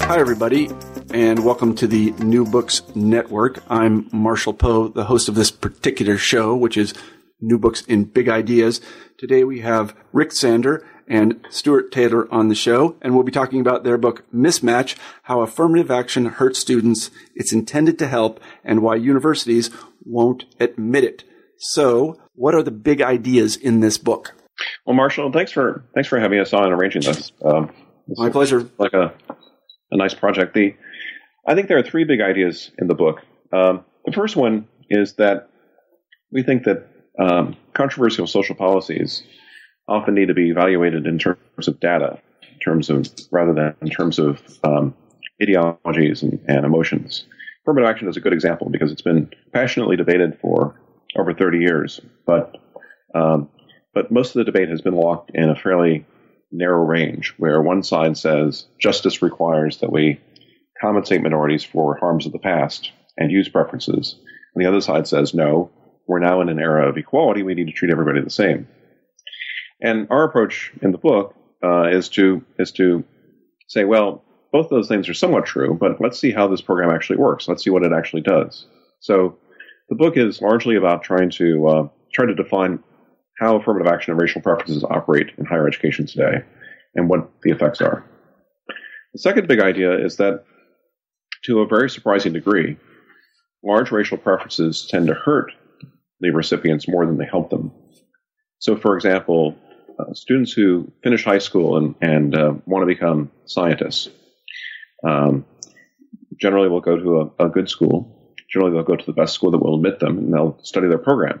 Hi, everybody, and welcome to the New Books Network. I'm Marshall Poe, the host of this particular show, which is New Books in Big Ideas. Today we have Rick Sander and Stuart Taylor on the show, and we'll be talking about their book, Mismatch, How Affirmative Action Hurts Students, It's Intended to Help, and Why Universities Won't Admit It. So, what are the big ideas in this book? Well, Marshall, thanks for thanks for having us on and arranging this. Um, this My pleasure. Like a a nice project. The I think there are three big ideas in the book. Um, the first one is that we think that um, controversial social policies often need to be evaluated in terms of data, in terms of rather than in terms of um, ideologies and, and emotions. Affirmative action is a good example because it's been passionately debated for over 30 years, but um, but most of the debate has been locked in a fairly narrow range where one side says justice requires that we compensate minorities for harms of the past and use preferences. And the other side says no, we're now in an era of equality, we need to treat everybody the same. And our approach in the book uh, is to is to say, well, both those things are somewhat true, but let's see how this program actually works. Let's see what it actually does. So the book is largely about trying to uh, try to define how affirmative action and racial preferences operate in higher education today and what the effects are. The second big idea is that, to a very surprising degree, large racial preferences tend to hurt the recipients more than they help them. So, for example, uh, students who finish high school and, and uh, want to become scientists um, generally will go to a, a good school. Generally, they'll go to the best school that will admit them and they'll study their program.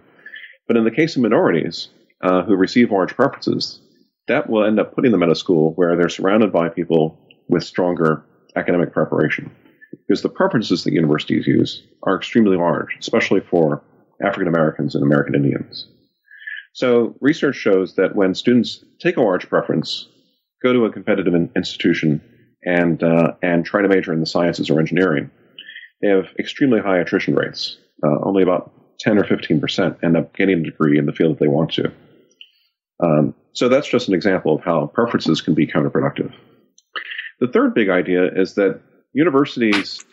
But in the case of minorities uh, who receive large preferences, that will end up putting them at a school where they're surrounded by people with stronger academic preparation. Because the preferences that universities use are extremely large, especially for African Americans and American Indians. So research shows that when students take a large preference, go to a competitive in- institution, and uh, and try to major in the sciences or engineering, they have extremely high attrition rates. Uh, only about 10 or 15 percent end up getting a degree in the field that they want to. Um, so that's just an example of how preferences can be counterproductive. The third big idea is that universities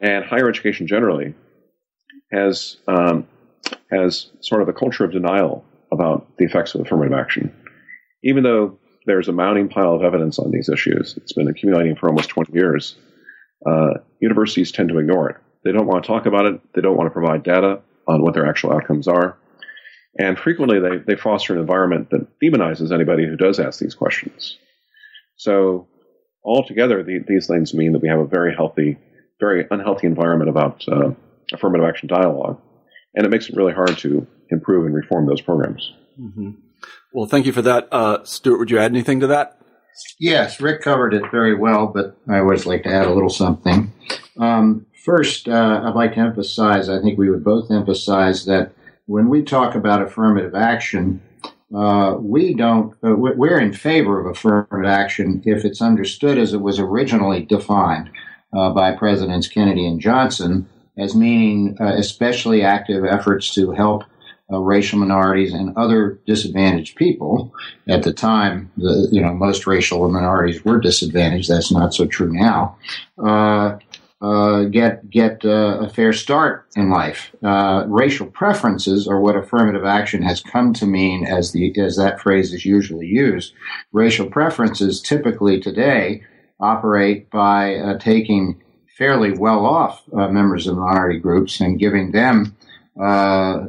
and higher education generally has um, has sort of a culture of denial about the effects of affirmative action, even though there's a mounting pile of evidence on these issues. It's been accumulating for almost 20 years. Uh, universities tend to ignore it. They don't want to talk about it. They don't want to provide data on what their actual outcomes are. And frequently they, they foster an environment that demonizes anybody who does ask these questions. So altogether, the, these things mean that we have a very healthy, very unhealthy environment about uh, affirmative action dialogue. And it makes it really hard to improve and reform those programs. Mm-hmm. Well, thank you for that. Uh, Stuart, would you add anything to that? Yes, Rick covered it very well, but I always like to add a little something. Um, First, uh, I'd like to emphasize, I think we would both emphasize that when we talk about affirmative action, uh, we don't, uh, we're in favor of affirmative action if it's understood as it was originally defined uh, by Presidents Kennedy and Johnson as meaning uh, especially active efforts to help uh, racial minorities and other disadvantaged people. At the time, the, you know, most racial minorities were disadvantaged. That's not so true now. Uh, uh, get get uh, a fair start in life. Uh, racial preferences are what affirmative action has come to mean as the as that phrase is usually used. Racial preferences typically today operate by uh, taking fairly well off uh, members of minority groups and giving them uh,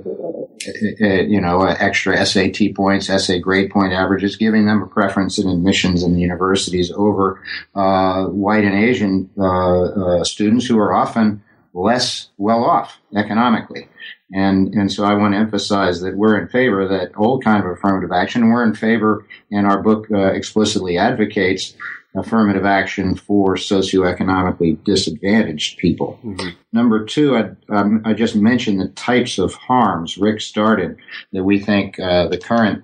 you know, extra SAT points, essay grade point averages, giving them a preference in admissions in universities over uh, white and Asian uh, uh, students who are often less well off economically. And, and so I want to emphasize that we're in favor of that old kind of affirmative action. We're in favor, and our book uh, explicitly advocates affirmative action for socioeconomically disadvantaged people. Mm-hmm. Number two, I, um, I, just mentioned the types of harms Rick started that we think uh, the current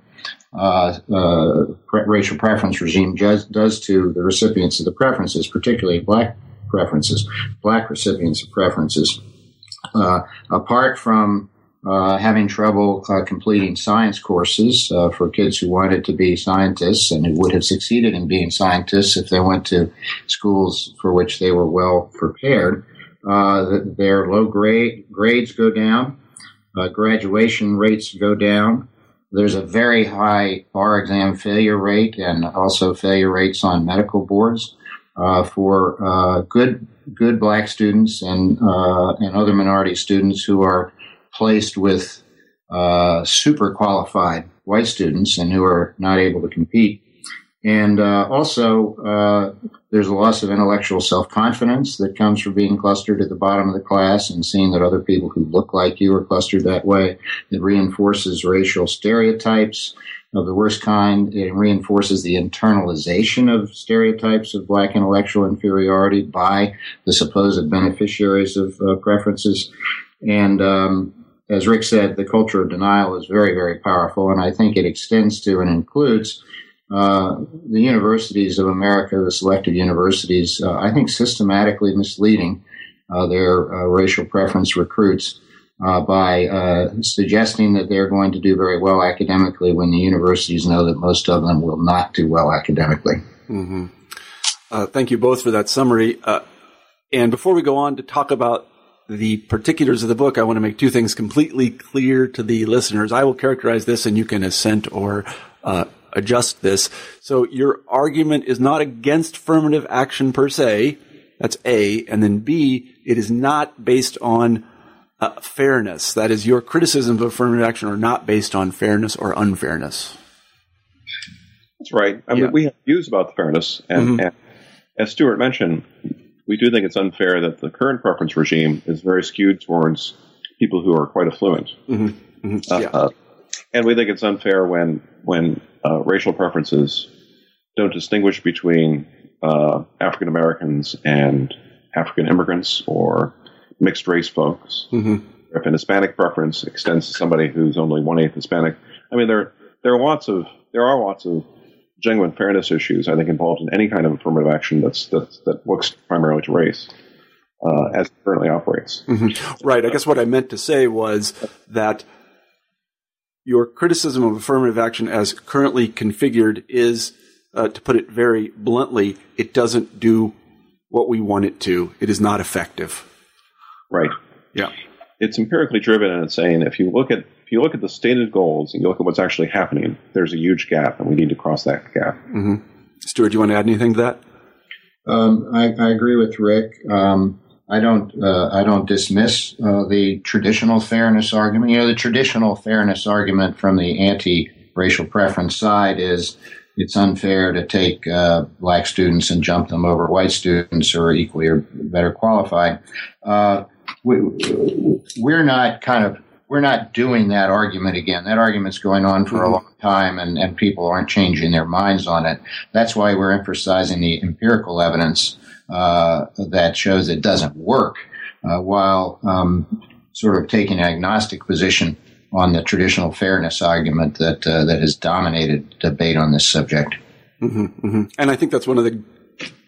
uh, uh, racial preference regime does, does to the recipients of the preferences, particularly black preferences, black recipients of preferences. Uh, apart from uh, having trouble uh, completing science courses uh, for kids who wanted to be scientists and who would have succeeded in being scientists if they went to schools for which they were well prepared. Uh, their low grade grades go down, uh, graduation rates go down. There's a very high bar exam failure rate and also failure rates on medical boards uh, for good good black students and and other minority students who are placed with uh, super qualified white students and who are not able to compete. And uh, also, uh, there's a loss of intellectual self confidence that comes from being clustered at the bottom of the class and seeing that other people who look like you are clustered that way. It reinforces racial stereotypes of the worst kind. It reinforces the internalization of stereotypes of black intellectual inferiority by the supposed beneficiaries of uh, preferences. And um, as Rick said, the culture of denial is very, very powerful, and I think it extends to and includes uh, the universities of America, the selective universities, uh, I think systematically misleading uh, their uh, racial preference recruits uh, by suggesting that they're going to do very well academically when the universities know that most of them will not do well academically. Mm-hmm. thank you both for that summary. and before we go on to talk about the particulars of the book, I want to make two things completely clear to the listeners. I will characterize this and you can assent or uh, adjust this. So your argument is not against affirmative action per se. That's A. And then B, it is not based on uh, fairness. That is, your criticisms of affirmative action are not based on fairness or unfairness. That's right. I mean, we have views about the fairness, and, mm-hmm. and as Stuart mentioned, we do think it's unfair that the current preference regime is very skewed towards people who are quite affluent. Mm-hmm. Mm-hmm. Uh, yeah. uh, and we think it's unfair when when uh, racial preferences don't distinguish between uh, African Americans and African immigrants or mixed race folks. Mm-hmm. If an Hispanic preference extends to somebody who's only one eighth Hispanic, I mean there there are lots of there are lots of genuine fairness issues, I think, involved in any kind of affirmative action that's, that's that looks primarily to race. Uh, as it currently operates. Mm-hmm. Right. I guess what I meant to say was that your criticism of affirmative action as currently configured is, uh, to put it very bluntly, it doesn't do what we want it to. It is not effective. Right. Yeah. It's empirically driven and it's saying if you look at if you look at the stated goals and you look at what's actually happening, there's a huge gap, and we need to cross that gap. Mm-hmm. Stuart, do you want to add anything to that? Um, I, I, agree with Rick. Um, I don't. Uh, I don't dismiss uh, the traditional fairness argument. You know, the traditional fairness argument from the anti-racial preference side is it's unfair to take uh, black students and jump them over white students who are equally or better qualified. Uh, we, we're not kind of we're not doing that argument again. That argument's going on for mm-hmm. a long time and, and people aren't changing their minds on it. That's why we're emphasizing the empirical evidence uh, that shows it doesn't work, uh, while um, sort of taking an agnostic position on the traditional fairness argument that uh, that has dominated debate on this subject. Mm-hmm, mm-hmm. And I think that's one of the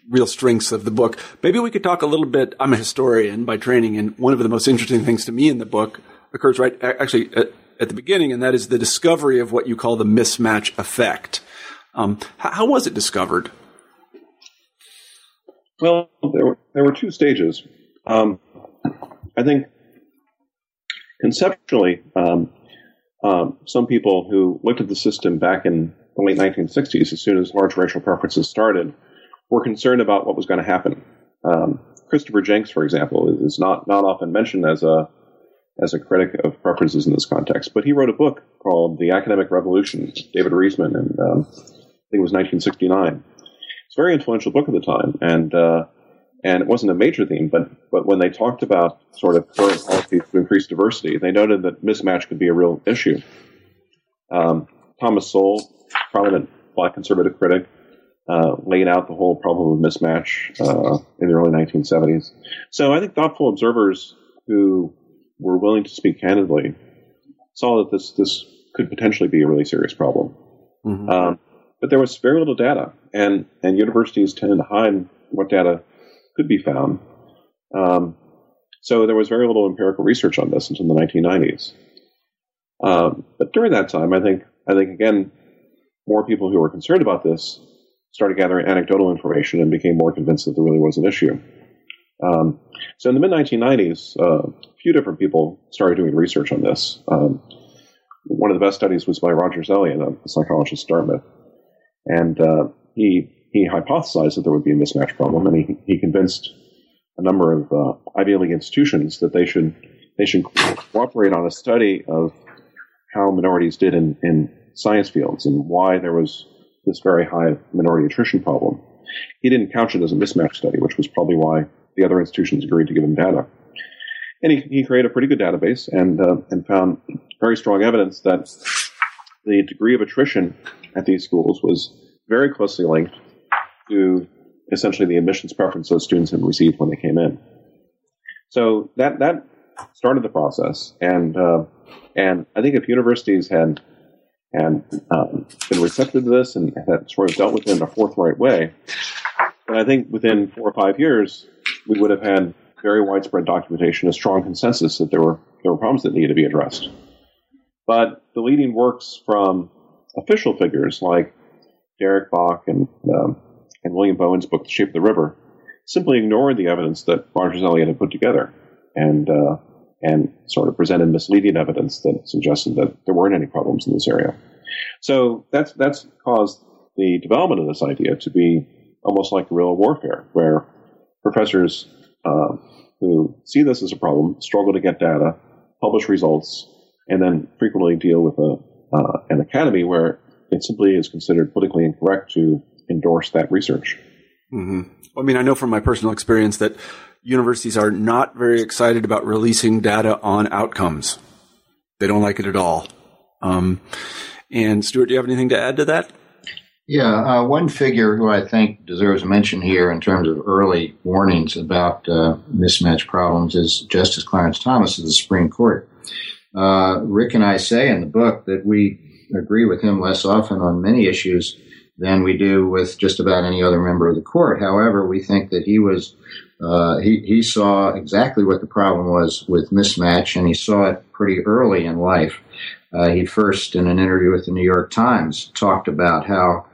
real strengths of the book. Maybe we could talk a little bit. I'm a historian by training, and one of the most interesting things to me in the book occurs right actually at, at the beginning, and that is the discovery of what you call the mismatch effect. Um, how, how, was it discovered? Well, there were, there were two stages. Um, I think conceptually, um, um, some people who looked at the system back in the late 1960s, as soon as large racial preferences started, were concerned about what was going to happen. Um, Christopher Jencks, for example, is not not often mentioned as a as a critic of preferences in this context, but he wrote a book called "The Academic Revolution." David Riesman, and um, I think it was 1969. It's a very influential book at the time, and uh, and it wasn't a major theme, but but when they talked about sort of current policies to increase diversity, they noted that mismatch could be a real issue. Um, Thomas Sowell, prominent black conservative critic, uh, laid out the whole problem of mismatch uh, in the early 1970s. So I think thoughtful observers who were willing to speak candidly saw that this this could potentially be a really serious problem. Mm-hmm. Um, but there was very little data, and and universities tend to hide what data could be found. Um, so there was very little empirical research on this until the 1990s. Um, but during that time, I think I think again, more people who were concerned about this started gathering anecdotal information and became more convinced that there really was an issue. Um, so in the mid 1990s, uh, a few different people started doing research on this. Um, one of the best studies was by Rogers Elliott, a psychologist at Dartmouth, and uh, he he hypothesized that there would be a mismatch problem, and he he convinced a number of uh, Ivy League institutions that they should they should cooperate on a study of how minorities did in, in science fields and why there was this very high minority attrition problem. He didn't couch it as a mismatch study, which was probably why the other institutions agreed to give him data. And he, he created a pretty good database and, uh, and found very strong evidence that the degree of attrition at these schools was very closely linked to essentially the admissions preference those students had received when they came in. So that that started the process, and uh, and I think if universities had and um, been receptive to this and had sort of dealt with it in a forthright way, I think within four or five years we would have had very widespread documentation, a strong consensus that there were there were problems that needed to be addressed. But the leading works from official figures like Derek Bok and um, and William Bowen's book, The Shape of the River, simply ignored the evidence that Rogers Elliott had put together and uh, and sort of presented misleading evidence that suggested that there weren't any problems in this area. So that's that's caused the development of this idea to be almost like guerrilla warfare, where professors uh, who see this as a problem struggle to get data, publish results, and then frequently deal with a, uh, an academy where it simply is considered politically incorrect to endorse that research. Mm-hmm. I mean, I know from my personal experience that universities are not very excited about releasing data on outcomes. They don't like it at all. Um, and Stuart, do you have anything to add to that? Yeah, uh, one figure who I think deserves mention here in terms of early warnings about uh, mismatch problems is Justice Clarence Thomas of the Supreme Court. Uh, Rick and I say in the book that we agree with him less often on many issues than we do with just about any other member of the court. However, we think that he was uh, he he saw exactly what the problem was with mismatch, and he saw it pretty early in life. Uh, he first, in an interview with the New York Times, talked about how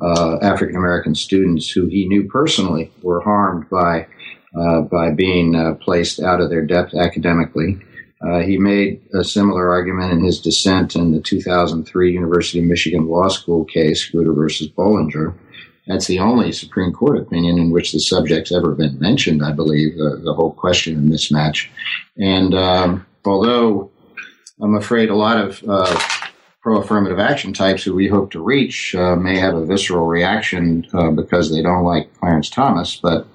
uh, African American students who he knew personally were harmed by uh, by being uh, placed out of their depth academically. Uh, he made a similar argument in his dissent in the 2003 University of Michigan Law School case, Grutter versus Bollinger. That's the only Supreme Court opinion in which the subject's ever been mentioned, I believe, the, whole question of mismatch. And um, although I'm afraid a lot of uh, pro affirmative action types who we hope to reach uh, may have a visceral reaction uh, because they don't like Clarence Thomas, but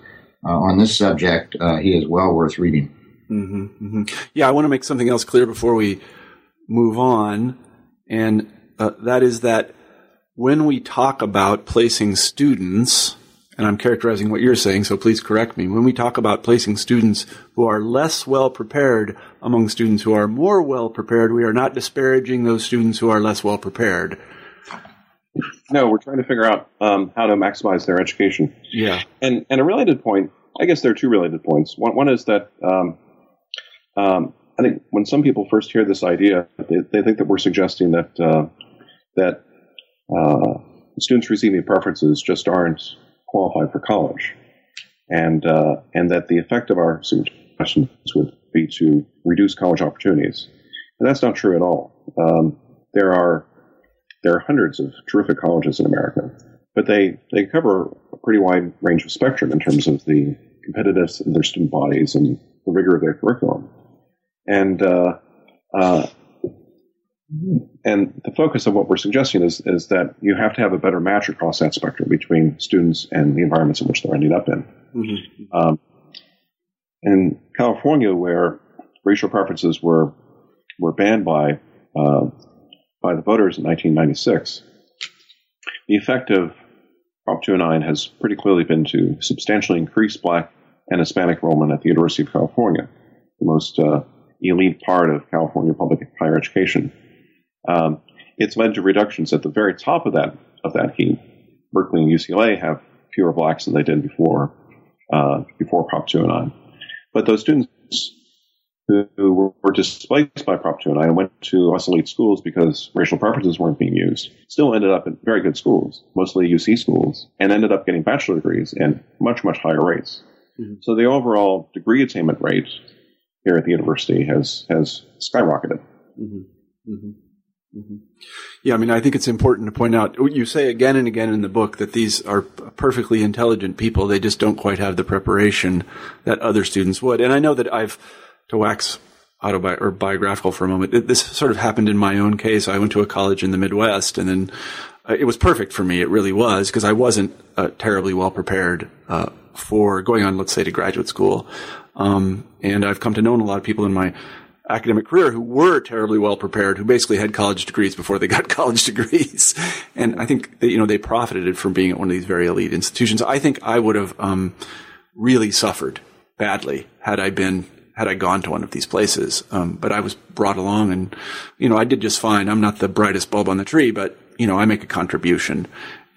uh, on this subject, uh, he is well worth reading. Mm-hmm, mm-hmm. Yeah, I want to make something else clear before we move on, and uh, that is that when we talk about placing students and I'm characterizing what you're saying, so please correct me. When we talk about placing students who are less well prepared among students who are more well prepared, we are not disparaging those students who are less well prepared. No, we're trying to figure out um, how to maximize their education. Yeah. And and a related point, I guess there are two related points. One, one is that um, um, I think when some people first hear this idea, they, they think that we're suggesting that uh, that uh, students receiving preferences just aren't qualified for college, and uh, and that the effect of our suggestions would be to reduce college opportunities, and that's not true at all. Um, there are there are hundreds of terrific colleges in America, but they they cover a pretty wide range of spectrum in terms of the competitiveness of their student bodies and the rigor of their curriculum, and uh, uh, and the focus of what we're suggesting is, is that you have to have a better match across that spectrum between students and the environments in which they're ending up in. Mm-hmm. Um, in California, where racial preferences were were banned by uh, by the voters in 1996, the effect of Prop 209 has pretty clearly been to substantially increase black and Hispanic enrollment at the University of California, the most uh, elite part of California public higher education. Um, it's led to reductions at the very top of that of that heap. Berkeley and UCLA have fewer blacks than they did before uh, before Prop 209. But those students who, were displaced by Prop 209 and went to less elite schools because racial preferences weren't being used still ended up in very good schools, mostly UC schools, and ended up getting bachelor degrees and much, much higher rates. Mm-hmm. So the overall degree attainment rate here at the university has, has skyrocketed. Mm-hmm. Mm-hmm. Mm-hmm. Yeah, I mean, I think it's important to point out. You say again and again in the book that these are perfectly intelligent people. They just don't quite have the preparation that other students would. And I know that I've to wax autobi- or biographical for a moment. This sort of happened in my own case. I went to a college in the Midwest, and then uh, it was perfect for me. It really was because I wasn't uh, terribly well prepared uh, for going on, let's say, to graduate school. Um, and I've come to know a lot of people in my academic career who were terribly well prepared, who basically had college degrees before they got college degrees. And I think that, you know, they profited from being at one of these very elite institutions. I think I would have, um, really suffered badly had I been, had I gone to one of these places. Um, but I was brought along and, you know, I did just fine. I'm not the brightest bulb on the tree, but, you know, I make a contribution.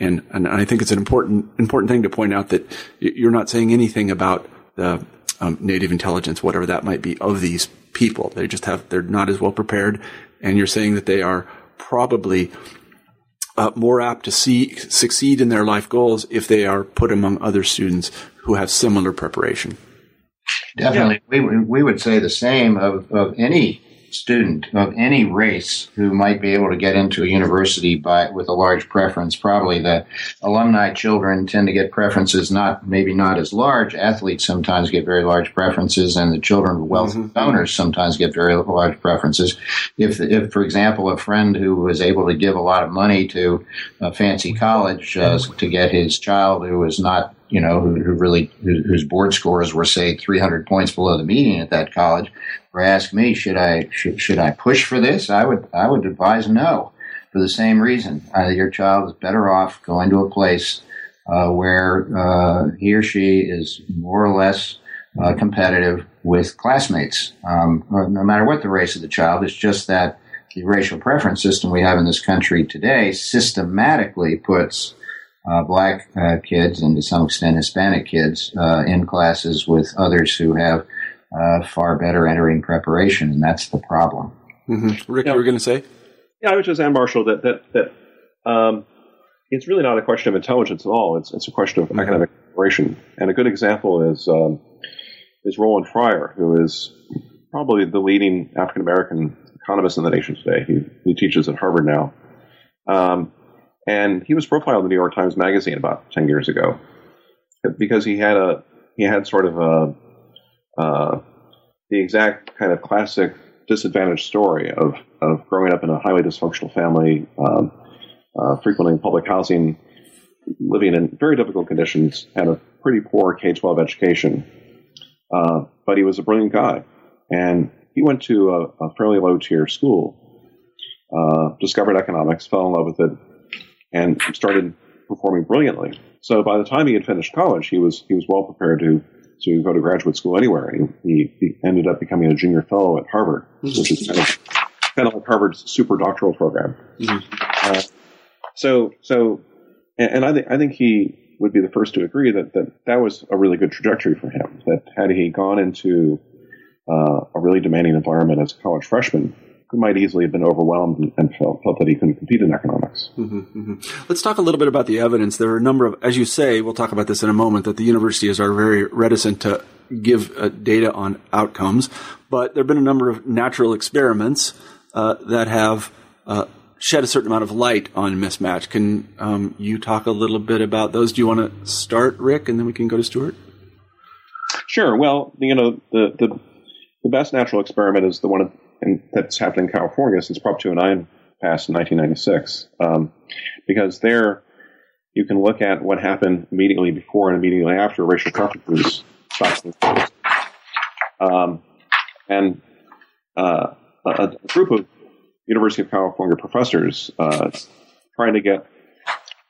And, and I think it's an important, important thing to point out that you're not saying anything about the um, native intelligence, whatever that might be, of these people. They just have, they're not as well prepared. And you're saying that they are probably uh, more apt to see, succeed in their life goals if they are put among other students who have similar preparation. Definitely. We, we would say the same of, of any student of any race who might be able to get into a university by with a large preference. Probably the alumni children tend to get preferences not maybe not as large. Athletes sometimes get very large preferences, and the children of wealthy mm-hmm. donors sometimes get very large preferences. If, if, for example, a friend who was able to give a lot of money to a fancy college uh, to get his child who was not you know, who, who really whose board scores were say 300 points below the median at that college, or ask me, should I should, should I push for this? I would I would advise no, for the same reason. Uh, your child is better off going to a place uh, where uh, he or she is more or less uh, competitive with classmates, um, no matter what the race of the child. It's just that the racial preference system we have in this country today systematically puts uh, black uh, kids and to some extent Hispanic kids uh, in classes with others who have uh, far better entering preparation, and that's the problem. Mm-hmm. Rick, yeah. you were going to say? Yeah, I was just add, Marshall, that that that um, it's really not a question of intelligence at all. It's it's a question of mm-hmm. academic preparation. And a good example is um, is Roland Fryer, who is probably the leading African American economist in the nation today. He he teaches at Harvard now. Um, and he was profiled in the New York Times Magazine about ten years ago because he had a he had sort of a uh, the exact kind of classic disadvantaged story of of growing up in a highly dysfunctional family, um, uh, frequenting public housing, living in very difficult conditions, had a pretty poor K twelve education, uh, but he was a brilliant guy, and he went to a, a fairly low tier school, uh, discovered economics, fell in love with it and started performing brilliantly. So by the time he had finished college, he was he was well prepared to to go to graduate school anywhere. He, he ended up becoming a junior fellow at Harvard, mm-hmm. which is kind of, kind of like Harvard's super doctoral program. Mm-hmm. Uh, so so, and, and I think I think he would be the first to agree that that that was a really good trajectory for him. That had he gone into uh, a really demanding environment as a college freshman, he might easily have been overwhelmed and felt, felt that he couldn't compete in economics. Mm-hmm, mm-hmm. Let's talk a little bit about the evidence. There are a number of, as you say, we'll talk about this in a moment, that the universities are very reticent to give uh, data on outcomes, but there have been a number of natural experiments uh, that have uh, shed a certain amount of light on mismatch. Can um, you talk a little bit about those? Do you want to start, Rick, and then we can go to Stuart? Sure. Well, you know, the, the, the best natural experiment is the one and that's happened in California since Prop 209 passed in 1996. Um, because there you can look at what happened immediately before and immediately after racial preferences stopped um, and uh, a, a, group of University of California professors uh, trying to get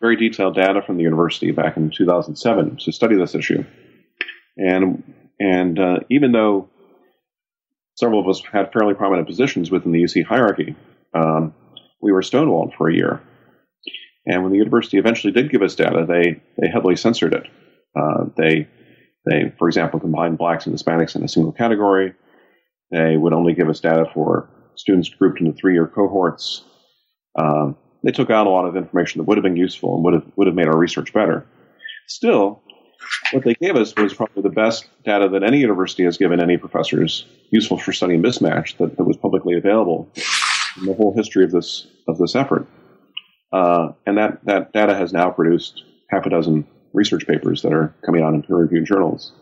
very detailed data from the university back in 2007 to study this issue. And and uh, even though several of us had fairly prominent positions within the UC hierarchy. Um, we were stonewalled for a year. And when the university eventually did give us data, they, they heavily censored it. Uh, they, they, for example, combined blacks and Hispanics in a single category. They would only give us data for students grouped into three year cohorts. Um, they took out a lot of information that would have been useful and would have, would have made our research better. Still, what they gave us was probably the best data that any university has given any professors useful for studying mismatch that, that was publicly available in the whole history of this of this effort. Uh, and that, that data has now produced half a dozen research papers that are coming out in peer-reviewed journals.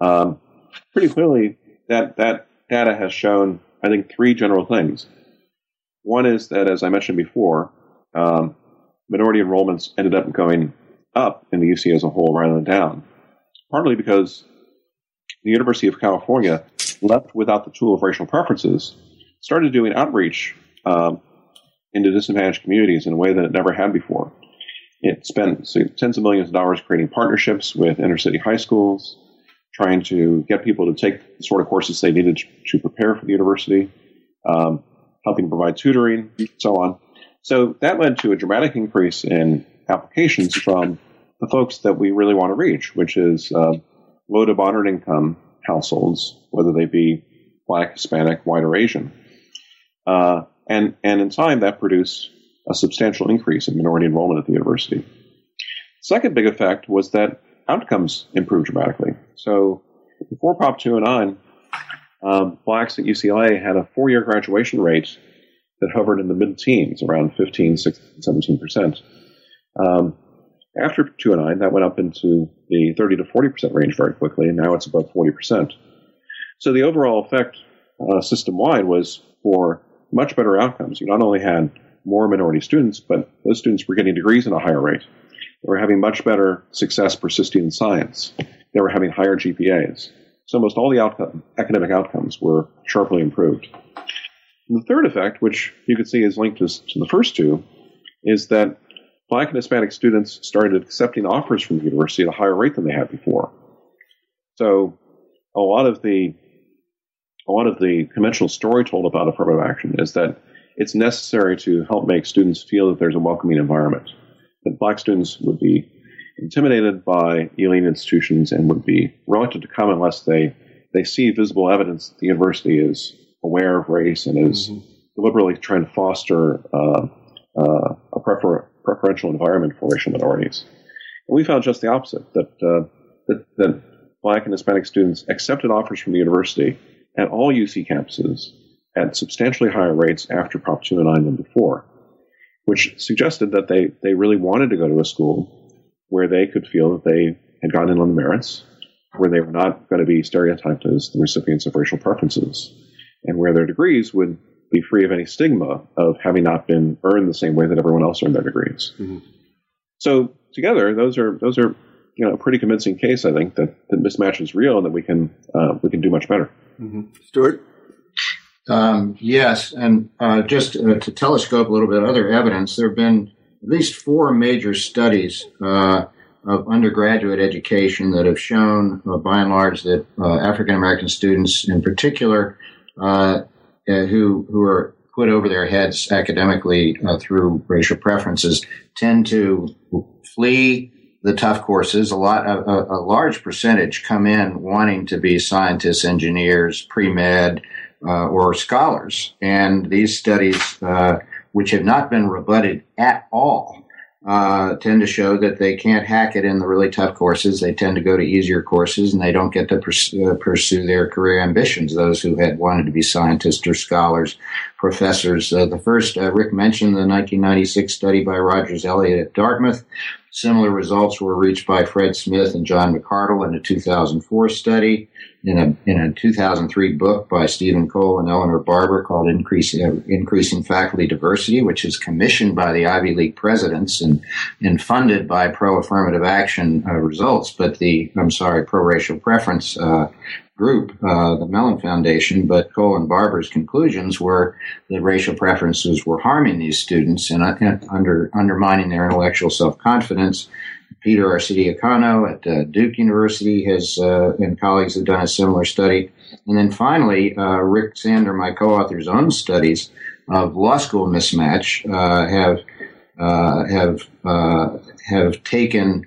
Um, pretty clearly, that that data has shown, I think, three general things. One is that, as I mentioned before, um, minority enrollments ended up going up in the UC as a whole rather than down. Partly because the University of California, left without the tool of racial preferences, started doing outreach um, into disadvantaged communities in a way that it never had before. It spent tens of millions of dollars creating partnerships with inner city high schools, trying to get people to take the sort of courses they needed to prepare for the university, um, helping provide tutoring, so on. So that led to a dramatic increase in applications from the folks that we really want to reach, which is uh, low to moderate income households, whether they be black, Hispanic, white, or Asian. Uh, and, and in time, that produced a substantial increase in minority enrollment at the university. Second big effect was that outcomes improved dramatically. So before Prop 209, um, blacks at UCLA had a four year graduation rate that hovered in the mid teens, around 15, 16, 17%. Um, after 209, that went up into the 30 to 40% range very quickly, and now it's above 40%. So the overall effect uh, system wide was for much better outcomes. You not only had more minority students, but those students were getting degrees at a higher rate. They were having much better success persisting in science. They were having higher GPAs. So almost all the outcome, academic outcomes were sharply improved. And the third effect, which you can see is linked to, to the first two, is that black and Hispanic students started accepting offers from the university at a higher rate than they had before. So a lot of the a lot of the conventional story told about affirmative action is that it's necessary to help make students feel that there's a welcoming environment. That black students would be intimidated by elite institutions and would be reluctant to come unless they, they see visible evidence that the university is aware of race and is mm-hmm. deliberately trying to foster uh, uh, a prefer- preferential environment for racial minorities. And we found just the opposite that, uh, that, that black and Hispanic students accepted offers from the university at all UC campuses at substantially higher rates after Prop 209 than before, which suggested that they, they really wanted to go to a school where they could feel that they had gotten in on the merits, where they were not going to be stereotyped as the recipients of racial preferences, and where their degrees would be free of any stigma of having not been earned the same way that everyone else earned their degrees. Mm-hmm. So together, those are those are you know a pretty convincing case, I think, that, that mismatch is real and that we can uh, we can do much better. Mm-hmm. Stuart. Um, yes, and uh, just uh, to telescope a little bit other evidence, there have been at least four major studies uh, of undergraduate education that have shown, uh, by and large, that uh, African American students, in particular, uh, uh, who who are put over their heads academically through racial preferences, tend to flee the tough courses. A lot, a, a large percentage come in wanting to be scientists, engineers, pre med, uh, or scholars. And these studies, uh, which have not been rebutted at all, uh, tend to show that they can't hack it in the really tough courses. They tend to go to easier courses and they don't get to pursue, uh, pursue their career ambitions, those who had wanted to be scientists or scholars, professors. Uh, the first, uh, Rick mentioned the 1996 study by Rogers Elliott at Dartmouth. Similar results were reached by Fred Smyth and John McArdle in a 2004 study in a in a 2003 book by Stephen Cole and Eleanor Barber called Increasing uh, Increasing Faculty Diversity, which is commissioned by the Ivy League presidents and and funded by pro affirmative action uh, results, but the I'm sorry pro racial preference uh, group, uh, the Mellon Foundation. But Cole and Barber's conclusions were that racial preferences were harming these students and, uh, under undermining their intellectual self confidence Peter Arcidiacono at uh, Duke University has uh, and colleagues have done a similar study. And then finally, uh, Rick Sander, my co-author's own studies of law school mismatch uh, have have have taken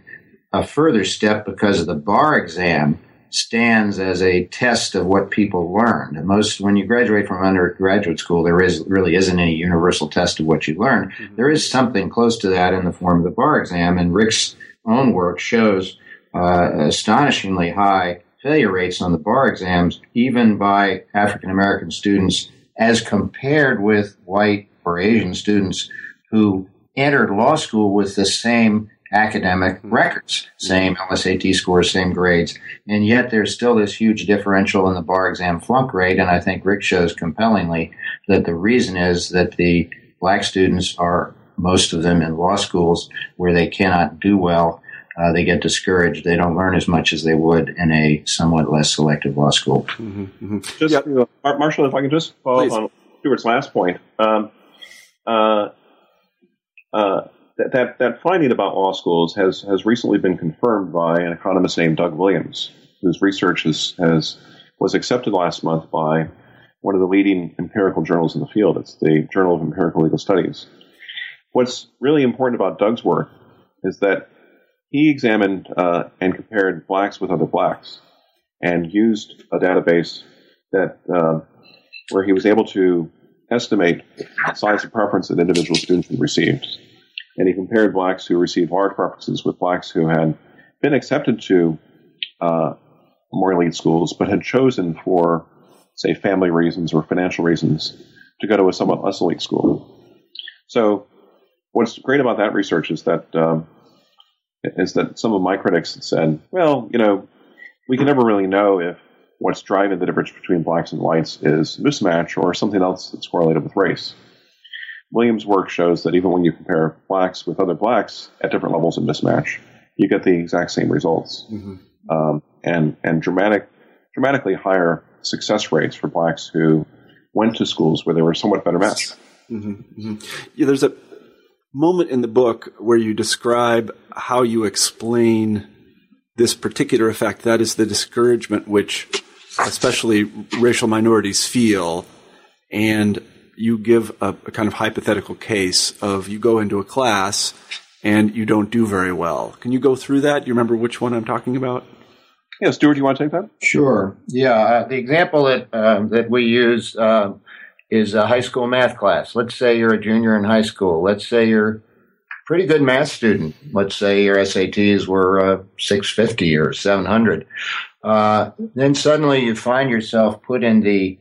a further step because of the bar exam stands as a test of what people learned. Most, when you graduate from undergraduate school, there is really isn't any universal test of what you learned. Mm-hmm. There is something close to that in the form of the bar exam, and Rick's own work shows uh, astonishingly high failure rates on the bar exams, even by African American students, as compared with white or Asian students who entered law school with the same academic hmm. records, same LSAT scores, same grades, and yet there's still this huge differential in the bar exam flunk rate. And I think Rick shows compellingly that the reason is that the black students are most of them in law schools where they cannot do well. Uh, they get discouraged. They don't learn as much as they would in a somewhat less selective law school. Mm-hmm, mm-hmm. Just, yep. uh, Marshall, if I can just follow Please. up on Stuart's last point. Um, uh, uh, that, that, that finding about law schools has, has recently been confirmed by an economist named Doug Williams, whose research has, has was accepted last month by one of the leading empirical journals in the field. It's the Journal of Empirical Legal Studies. What's really important about Doug's work is that he examined uh, and compared blacks with other blacks and used a database that uh, where he was able to estimate the size of preference that individual students had received. And he compared blacks who received large preferences with blacks who had been accepted to uh, more elite schools, but had chosen for, say, family reasons or financial reasons to go to a somewhat less elite school. So what's great about that research is that um, is that some of my critics had said, well, you know, we can never really know if what's driving the difference between blacks and whites is mismatch or something else that's correlated with race. Williams' work shows that even when you compare blacks with other blacks at different levels of mismatch, you get the exact same results, mm-hmm. um, and and dramatic, dramatically higher success rates for blacks who went to schools where they were somewhat better matched. Mm-hmm. Mm-hmm. Yeah, there's a moment in the book where you describe how you explain this particular effect. That is the discouragement which, especially racial minorities, feel, and you give a, a, kind of hypothetical case of you go into a class and you don't do very well. Can you go through that? Do you remember which one I'm talking about? Yeah, Stuart, do you want to take that? Sure. Yeah, uh, the example that uh, that we use uh, is a high school math class. Let's say you're a junior in high school. Let's say you're a pretty good math student. Let's say your SATs were uh, 650 or 700. Uh, then suddenly you find yourself put in the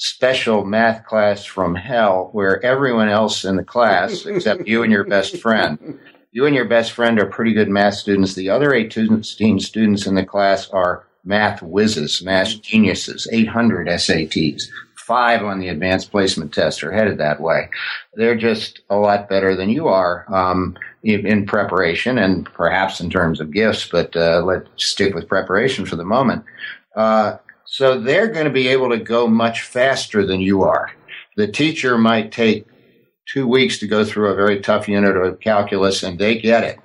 special math class from hell where everyone else in the class, except you and your best friend, you and your best friend are pretty good math students. The other 18 students in the class are math whizzes, math geniuses, 800 SATs five on the advanced placement test are headed that way. They're just a lot better than you are um, in, preparation and perhaps in terms of gifts, but uh, let's stick with preparation for the moment. Uh, so they're going to be able to go much faster than you are. The teacher might take two weeks to go through a very tough unit of calculus and they get it.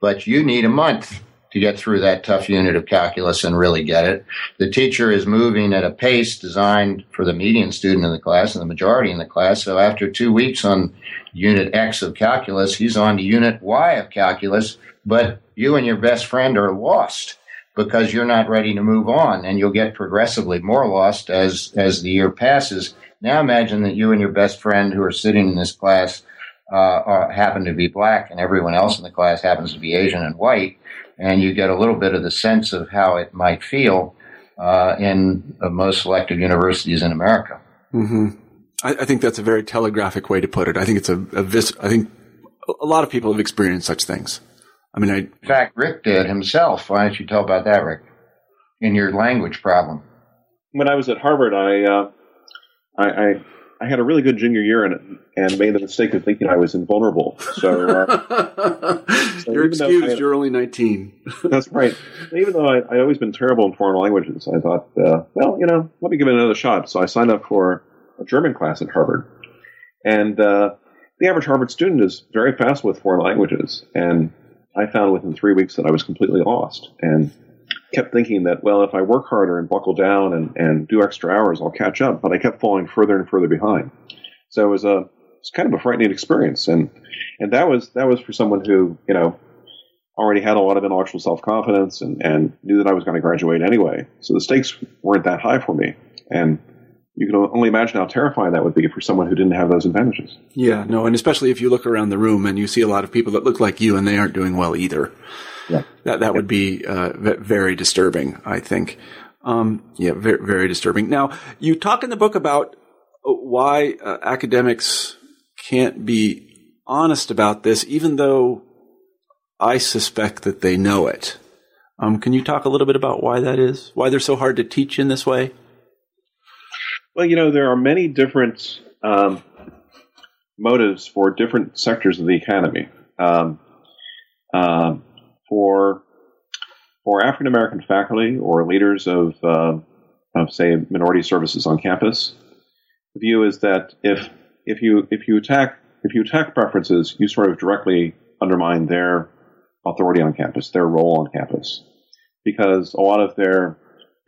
But you need a month to get through that tough unit of calculus and really get it. The teacher is moving at a pace designed for the median student in the class and the majority in the class. So after two weeks on unit X of calculus, he's on to unit Y of calculus, but you and your best friend are lost because you're not ready to move on and you'll get progressively more lost as, as the year passes. Now imagine that you and your best friend who are sitting in this class uh, are, happen to be black and everyone else in the class happens to be Asian and white and you get a little bit of the sense of how it might feel uh, in uh, most selected universities in America. Mm-hmm. I, I, think that's a very telegraphic way to put it. I think it's a, a vis- I think a lot of people have experienced such things. I mean, I, in fact, Rick did himself. Why don't you tell about that, Rick? In your language problem. When I was at Harvard, I, uh, I, I I had a really good junior year and and made the mistake of thinking I was invulnerable. So, uh, so you're excused. Had, you're only 19. that's right. Even though I, I always been terrible in foreign languages, I thought, uh, well, you know, let me give it another shot. So I signed up for a German class at Harvard, and uh, the average Harvard student is very fast with foreign languages, and I found within three weeks that I was completely lost and kept thinking that, well, if I work harder and buckle down and, and do extra hours, I'll catch up. But I kept falling further and further behind. So it was a it's kind of a frightening experience, and and that was that was for someone who you know already had a lot of intellectual self confidence and and knew that I was going to graduate anyway. So the stakes weren't that high for me, and you can only imagine how terrifying that would be for someone who didn't have those advantages. Yeah, no, and especially if you look around the room and you see a lot of people that look like you and they aren't doing well either. Yeah. That that would be uh, very disturbing, I think. Um, yeah, very, very disturbing. Now, you talk in the book about uh, why uh, academics can't be honest about this, even though I suspect that they know it. Um, can you talk a little bit about why that is? Why they're so hard to teach in this way? Well, you know, there are many different um, motives for different sectors of the economy. Um, um for for African American faculty or leaders of uh, of say minority services on campus, the view is that if if you if you attack if you attack preferences, you sort of directly undermine their authority on campus, their role on campus, because a lot of their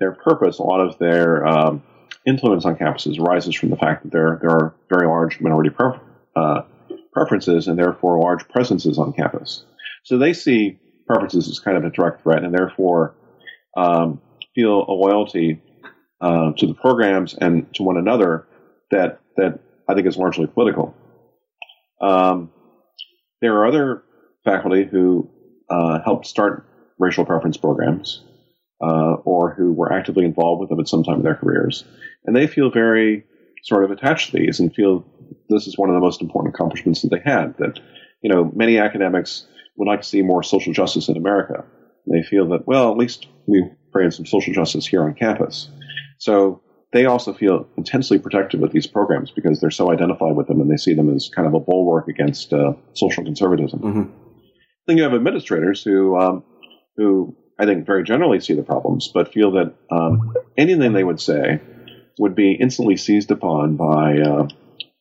their purpose, a lot of their um, influence on campuses arises from the fact that there there are very large minority uh, preferences and therefore large presences on campus. So they see preferences as kind of a direct threat, and therefore um, feel a loyalty uh, to the programs and to one another that that I think is largely political. Um, there are other faculty who uh, helped start racial preference programs uh, or who were actively involved with them at some time in their careers, and they feel very sort of attached to these and feel this is one of the most important accomplishments that they had. That you know many academics would like to see more social justice in America. They feel that, well, at least we've created some social justice here on campus. So they also feel intensely protective of these programs because they're so identified with them and they see them as kind of a bulwark against uh, social conservatism. Mm-hmm. Then you have administrators who, um, who I think very generally see the problems, but feel that um, anything they would say would be instantly seized upon by uh,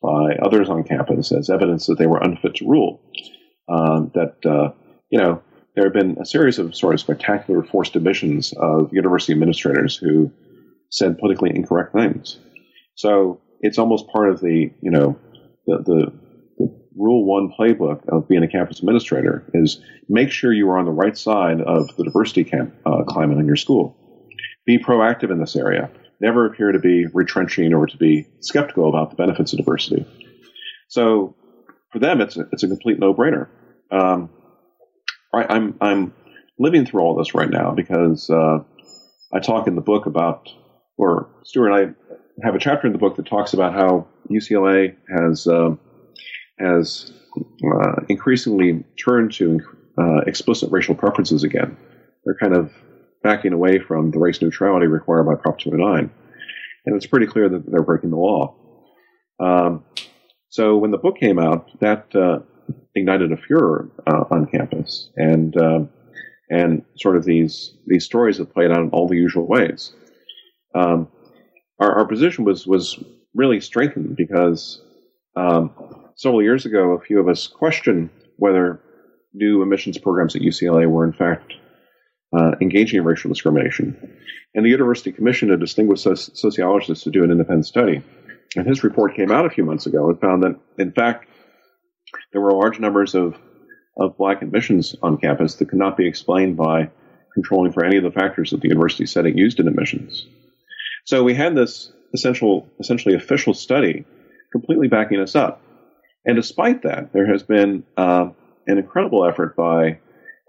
by others on campus as evidence that they were unfit to rule uh, that uh, you know there have been a series of sort of spectacular forced emissions of university administrators who said politically incorrect things. So it's almost part of the you know the, the rule one playbook of being a campus administrator is make sure you are on the right side of the diversity camp, uh, climate in your school. Be proactive in this area. Never appear to be retrenching or to be skeptical about the benefits of diversity. So for them, it's a, it's a complete no brainer. Um, I, I'm I'm living through all this right now because uh, I talk in the book about, or Stuart and I have a chapter in the book that talks about how UCLA has uh, has uh, increasingly turned to uh, explicit racial preferences again. They're kind of backing away from the race neutrality required by Prop 209, and it's pretty clear that they're breaking the law. Um, so when the book came out, that uh, ignited a furor uh, on campus, and uh, and sort of these these stories have played out in all the usual ways. Um, our, our, position was was really strengthened because um, several years ago, a few of us questioned whether new admissions programs at UCLA were in fact uh, engaging in racial discrimination. And the University commissioned a distinguished sociologist to do an independent study. And his report came out a few months ago and found that, in fact, there were large numbers of, of black admissions on campus that could not be explained by controlling for any of the factors that the university it used in admissions. So we had this essential, essentially official study completely backing us up. And despite that, there has been uh, an incredible effort by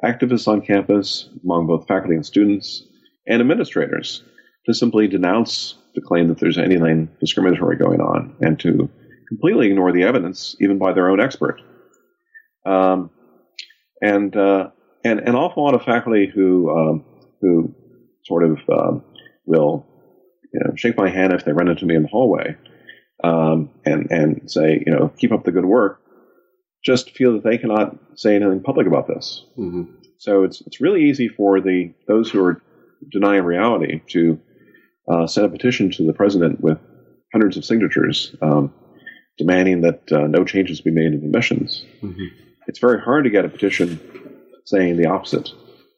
activists on campus, among both faculty and students, and administrators, to simply denounce the claim that there's anything discriminatory going on and to completely ignore the evidence, even by their own expert. Um, and, uh, and an awful lot of faculty who um, who sort of um, will you know, shake my hand if they run into me in the hallway um, and and say you know keep up the good work, just feel that they cannot say anything public about this. Mm-hmm. So it's it's really easy for the those who are denying reality to uh, send a petition to the president with hundreds of signatures um, demanding that uh, no changes be made in admissions. Mm-hmm. It's very hard to get a petition saying the opposite.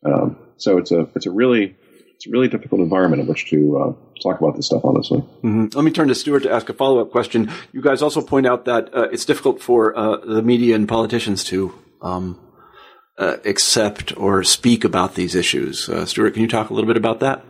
Um, so it's a it's a really it's a really difficult environment in which to uh, talk about this stuff honestly. Mm-hmm. Let me turn to Stuart to ask a follow up question. You guys also point out that uh, it's difficult for uh, the media and politicians to um, uh, accept or speak about these issues. Uh, Stuart, can you talk a little bit about that?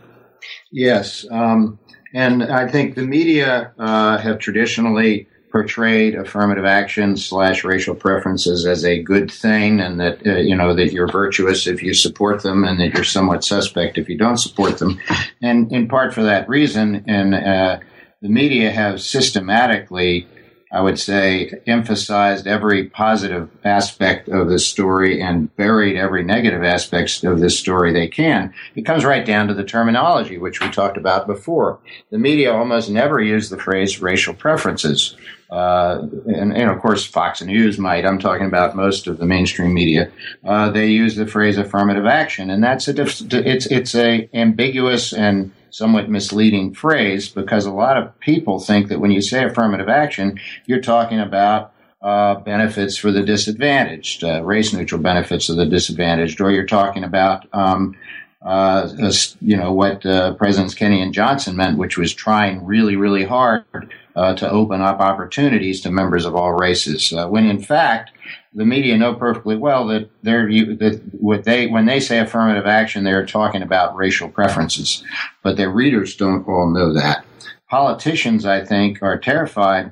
Yes, um, and I think the media uh, have traditionally portrayed affirmative action slash racial preferences as a good thing, and that uh, you know that you're virtuous if you support them, and that you're somewhat suspect if you don't support them, and in part for that reason, and uh, the media have systematically I would say, emphasized every positive aspect of the story and buried every negative aspect of this story they can. It comes right down to the terminology, which we talked about before. The media almost never use the phrase racial preferences. Uh, and, and, of course, Fox News might. I'm talking about most of the mainstream media. Uh, they use the phrase affirmative action, and that's a it's it's a ambiguous and somewhat misleading phrase because a lot of people think that when you say affirmative action, you're talking about uh, benefits for the disadvantaged, uh, race neutral benefits of the disadvantaged, or you're talking about, um, uh, you know, what uh, Presidents Kennedy and Johnson meant, which was trying really, really hard uh, to open up opportunities to members of all races. Uh, when in fact, the media know perfectly well that they're that what they when they say affirmative action, they're talking about racial preferences, but their readers don't all know that. Politicians, I think, are terrified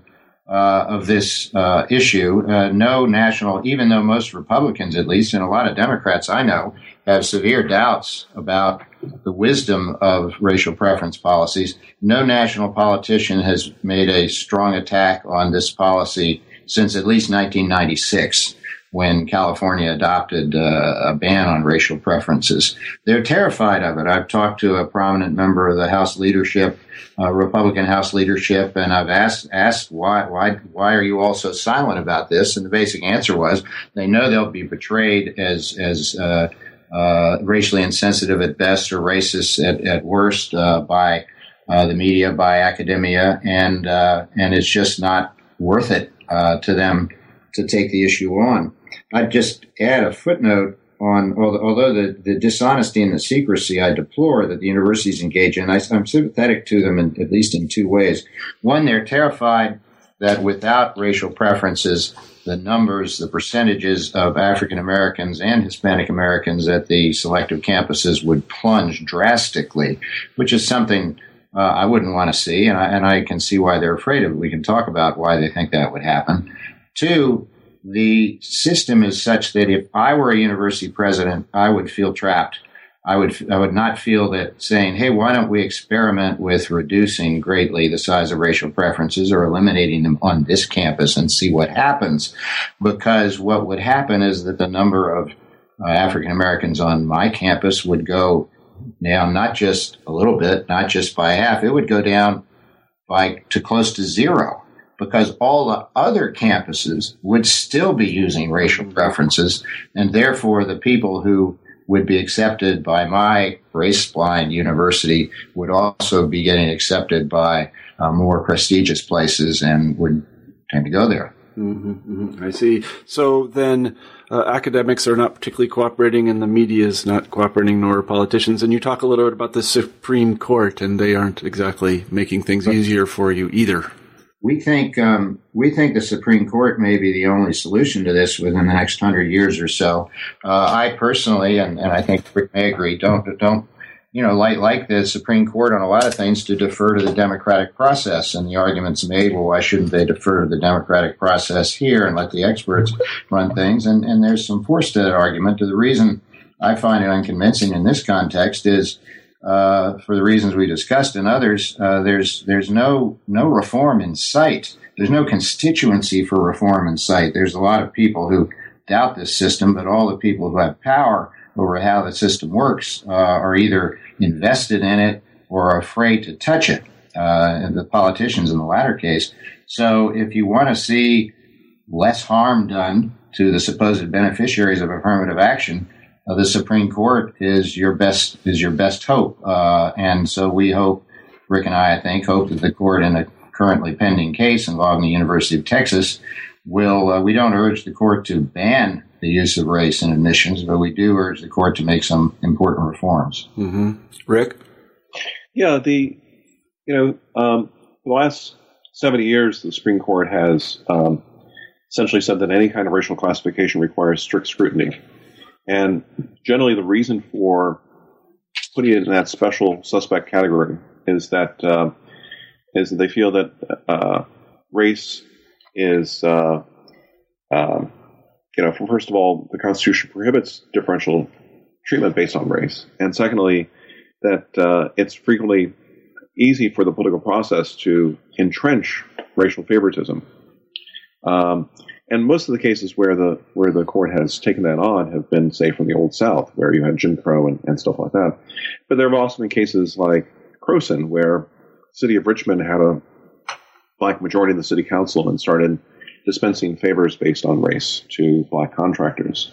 uh, of this uh, issue. Uh, no national, even though most Republicans, at least, and a lot of Democrats I know, have severe doubts about the wisdom of racial preference policies. No national politician has made a strong attack on this policy since at least 1996 when California adopted uh, a ban on racial preferences. They're terrified of it. I've talked to a prominent member of the House leadership, uh, Republican House leadership, and I've asked asked why why why are you all so silent about this? And the basic answer was they know they'll be portrayed as as uh, uh racially insensitive at best or racist at, at worst uh, by uh, the media, by academia, and and it's just not worth it Uh, to them to take the issue on. I'd just add a footnote on, although the, the dishonesty and the secrecy I deplore that the universities engage in, I, am sympathetic to them in, at least in two ways. One, they're terrified that without racial preferences, the numbers, the percentages of African Americans and Hispanic Americans at the selective campuses would plunge drastically, which is something uh, I wouldn't want to see, and I, and I can see why they're afraid of it. We can talk about why they think that would happen. Two, the system is such that if I were a university president, I would feel trapped. I would I would not feel that saying, "Hey, why don't we experiment with reducing greatly the size of racial preferences or eliminating them on this campus and see what happens?" Because what would happen is that the number of uh, African Americans on my campus would go down not just a little bit, not just by half, it would go down by to close to zero because all the other campuses would still be using racial preferences, and therefore the people who would be accepted by my race blind university would also be getting accepted by uh, more prestigious places and would tend to go there. Mm-hmm, mm-hmm. I see. So then, uh, academics are not particularly cooperating, and the media is not cooperating, nor politicians. And you talk a little bit about the Supreme Court, and they aren't exactly making things easier for you either. We think um, we think the Supreme Court may be the only solution to this within the next hundred years or so. Uh, I personally, and, and I think Rick may agree, don't don't you know like like the Supreme Court on a lot of things to defer to the democratic process. And the arguments made, well, why shouldn't they defer to the democratic process here and let the experts run things? And and there's some force to that argument. The reason I find it unconvincing in this context is uh, for the reasons we discussed and others, uh, there's there's no no reform in sight. There's no constituency for reform in sight. There's a lot of people who doubt this system, but all the people who have power over how the system works uh, are either invested in it or are afraid to touch it. Uh, the politicians in the latter case. So, if you want to see less harm done to the supposed beneficiaries of affirmative action, uh, the Supreme Court is your best is your best hope, uh, and so we hope, Rick and I, I think, hope that the court in a currently pending case involving the University of Texas will. Uh, we don't urge the court to ban the use of race in admissions, but we do urge the court to make some important reforms. Mm-hmm. Rick, yeah, the you know um, the last seventy years, the Supreme Court has um, essentially said that any kind of racial classification requires strict scrutiny. And generally, the reason for putting it in that special suspect category is that uh, is that they feel that uh, race is, uh, um, you know, first of all, the Constitution prohibits differential treatment based on race, and secondly, that uh, it's frequently easy for the political process to entrench racial favoritism. Um, and most of the cases where the where the court has taken that on have been, say, from the old South, where you had Jim Crow and, and stuff like that. But there have also been cases like Croson, where the city of Richmond had a black majority in the city council and started dispensing favors based on race to black contractors.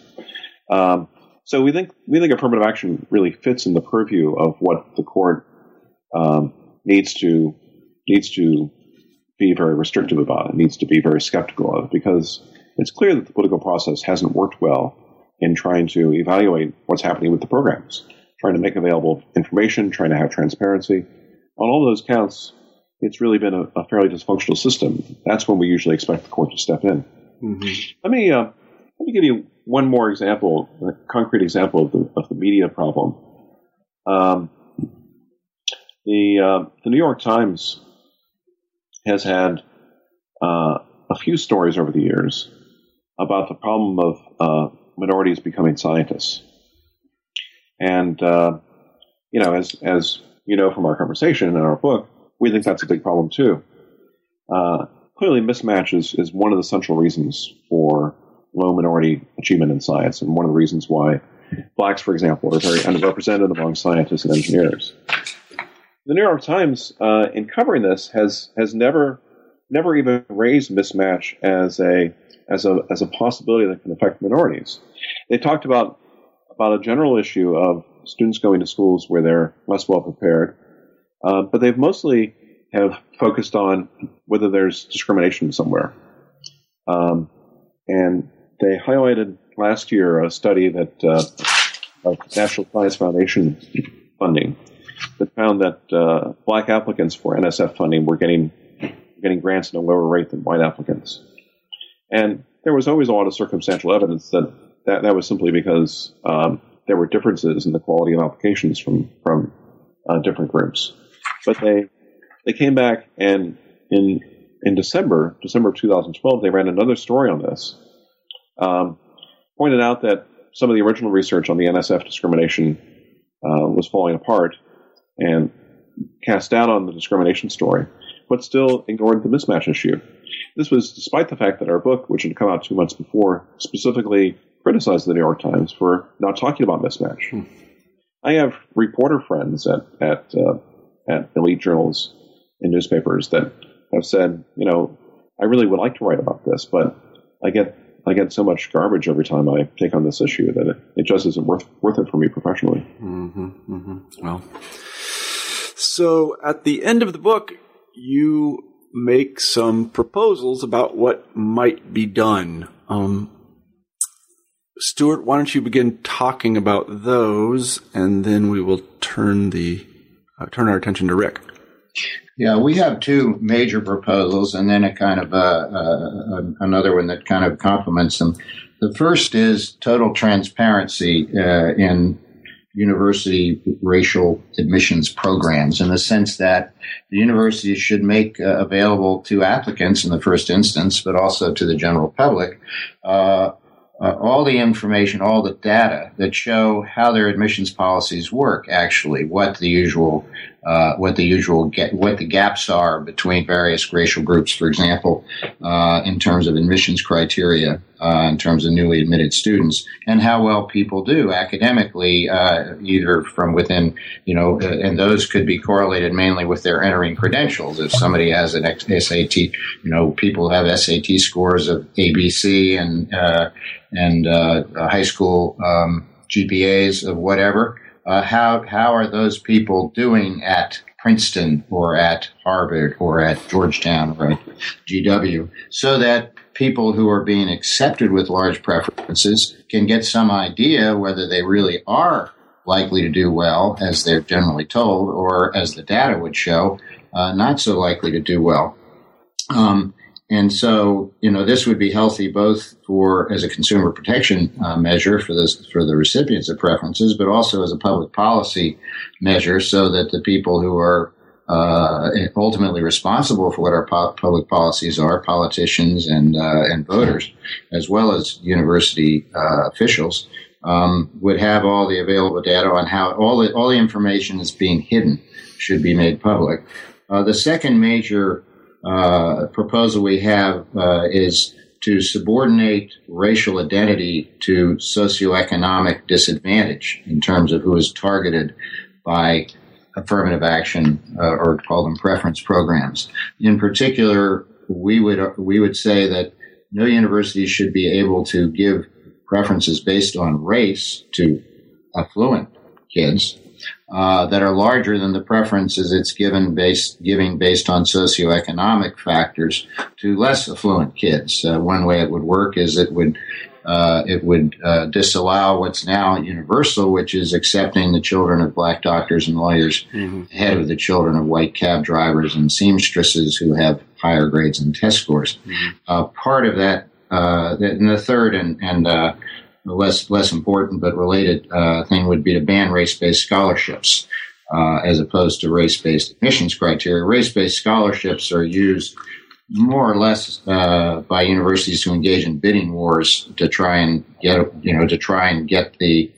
Um, so we think we think affirmative action really fits in the purview of what the court um, needs to needs to be very restrictive about. It needs to be very skeptical of because it's clear that the political process hasn't worked well in trying to evaluate what's happening with the programs, trying to make available information, trying to have transparency. On all those counts, it's really been a, a fairly dysfunctional system. That's when we usually expect the court to step in. Mm-hmm. Let me uh, let me give you one more example, a concrete example of the, of the media problem. Um, the uh, the New York Times has had uh, a few stories over the years about the problem of uh, minorities becoming scientists. And, uh, you know, as, as you know from our conversation and our book, we think that's a big problem too. Uh, clearly, mismatch is, is one of the central reasons for low minority achievement in science, and one of the reasons why blacks, for example, are very underrepresented among scientists and engineers the New York Times, uh, in covering this, has has never never even raised mismatch as a as a as a possibility that can affect minorities. They talked about about a general issue of students going to schools where they're less well prepared, uh, but they've mostly have focused on whether there's discrimination somewhere. Um, and they highlighted last year a study that uh, National Science Foundation funding that found that uh, black applicants for NSF funding were getting getting grants at a lower rate than white applicants. And there was always a lot of circumstantial evidence that that, that was simply because um, there were differences in the quality of applications from from uh, different groups. But they they came back and in in December December of 2012 they ran another story on this, um, pointed out that some of the original research on the NSF discrimination uh, was falling apart, and cast doubt on the discrimination story, but still ignored the mismatch issue. This was despite the fact that our book, which had come out two months before, specifically criticized the New York Times for not talking about mismatch. Hmm. I have reporter friends at at uh, at elite journals and newspapers that have said, you know, I really would like to write about this, but I get I get so much garbage every time I take on this issue that it, it just isn't worth worth it for me professionally. Mm-hmm, mm-hmm. Well, so at the end of the book, you make some proposals about what might be done. Um, Stuart, why don't you begin talking about those, and then we will turn the uh, turn our attention to Rick. Yeah, we have two major proposals, and then a kind of uh, uh, another one that kind of complements them. The first is total transparency uh, in university racial admissions programs in the sense that the university should make uh, available to applicants in the first instance, but also to the general public, uh, uh, all the information, all the data that show how their admissions policies work. Actually, what the usual, uh, what the usual get, what the gaps are between various racial groups, for example, uh, in terms of admissions criteria, uh, in terms of newly admitted students, and how well people do academically, uh, either from within, you know, uh, and those could be correlated mainly with their entering credentials. If somebody has an SAT, you know, people have SAT scores of ABC and and uh, high school um, GPAs of whatever. Uh, how how are those people doing at Princeton or at Harvard or at Georgetown or at GW, so that people who are being accepted with large preferences can get some idea whether they really are likely to do well, as they're generally told, or as the data would show, uh, not so likely to do well. Um, and so, you know, this would be healthy both for as a consumer protection uh, measure for this for the recipients of preferences, but also as a public policy measure, so that the people who are uh, ultimately responsible for what our po- public policies are, politicians and uh, and voters, as well as university uh, officials, um, would have all the available data on how all the all the information that's being hidden should be made public. Uh, the second major uh, proposal we have uh, is to subordinate racial identity to socioeconomic disadvantage in terms of who is targeted by affirmative action uh, or call them preference programs. In particular, we would we would say that no university should be able to give preferences based on race to affluent kids uh, that are larger than the preferences it's given based giving based on socioeconomic factors to less affluent kids. Uh, one way it would work is it would uh, it would uh, disallow what's now universal, which is accepting the children of black doctors and lawyers mm-hmm. ahead of the children of white cab drivers and seamstresses who have higher grades and test scores. Mm-hmm. Uh, part of that, uh, and the third and, and less less important but related uh, thing would be to ban race-based scholarships uh, as opposed to race-based admissions criteria. Race-based scholarships are used more or less uh, by universities to engage in bidding wars to try and get you know to try and get the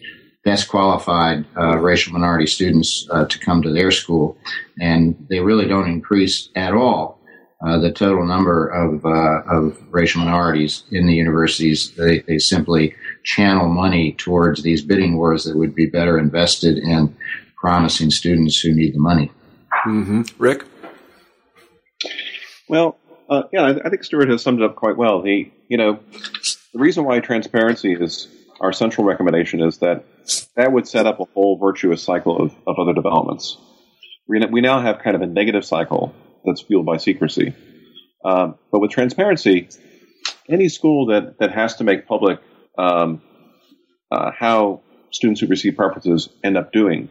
best qualified uh, racial minority students uh, to come to their school, and they really don't increase at all uh, the total number of, uh, of racial minorities in the universities. They, they simply channel money towards these bidding wars that would be better invested in promising students who need the money. Mm-hmm. Rick? Well, uh, yeah, I, I, think Stuart has summed it up quite well. The you know the reason why transparency is our central recommendation is that that would set up a whole virtuous cycle of, of other developments. We, we now have kind of a negative cycle that's fueled by secrecy. Um, but with transparency, any school that, that has to make public um, uh, how students who receive preferences end up doing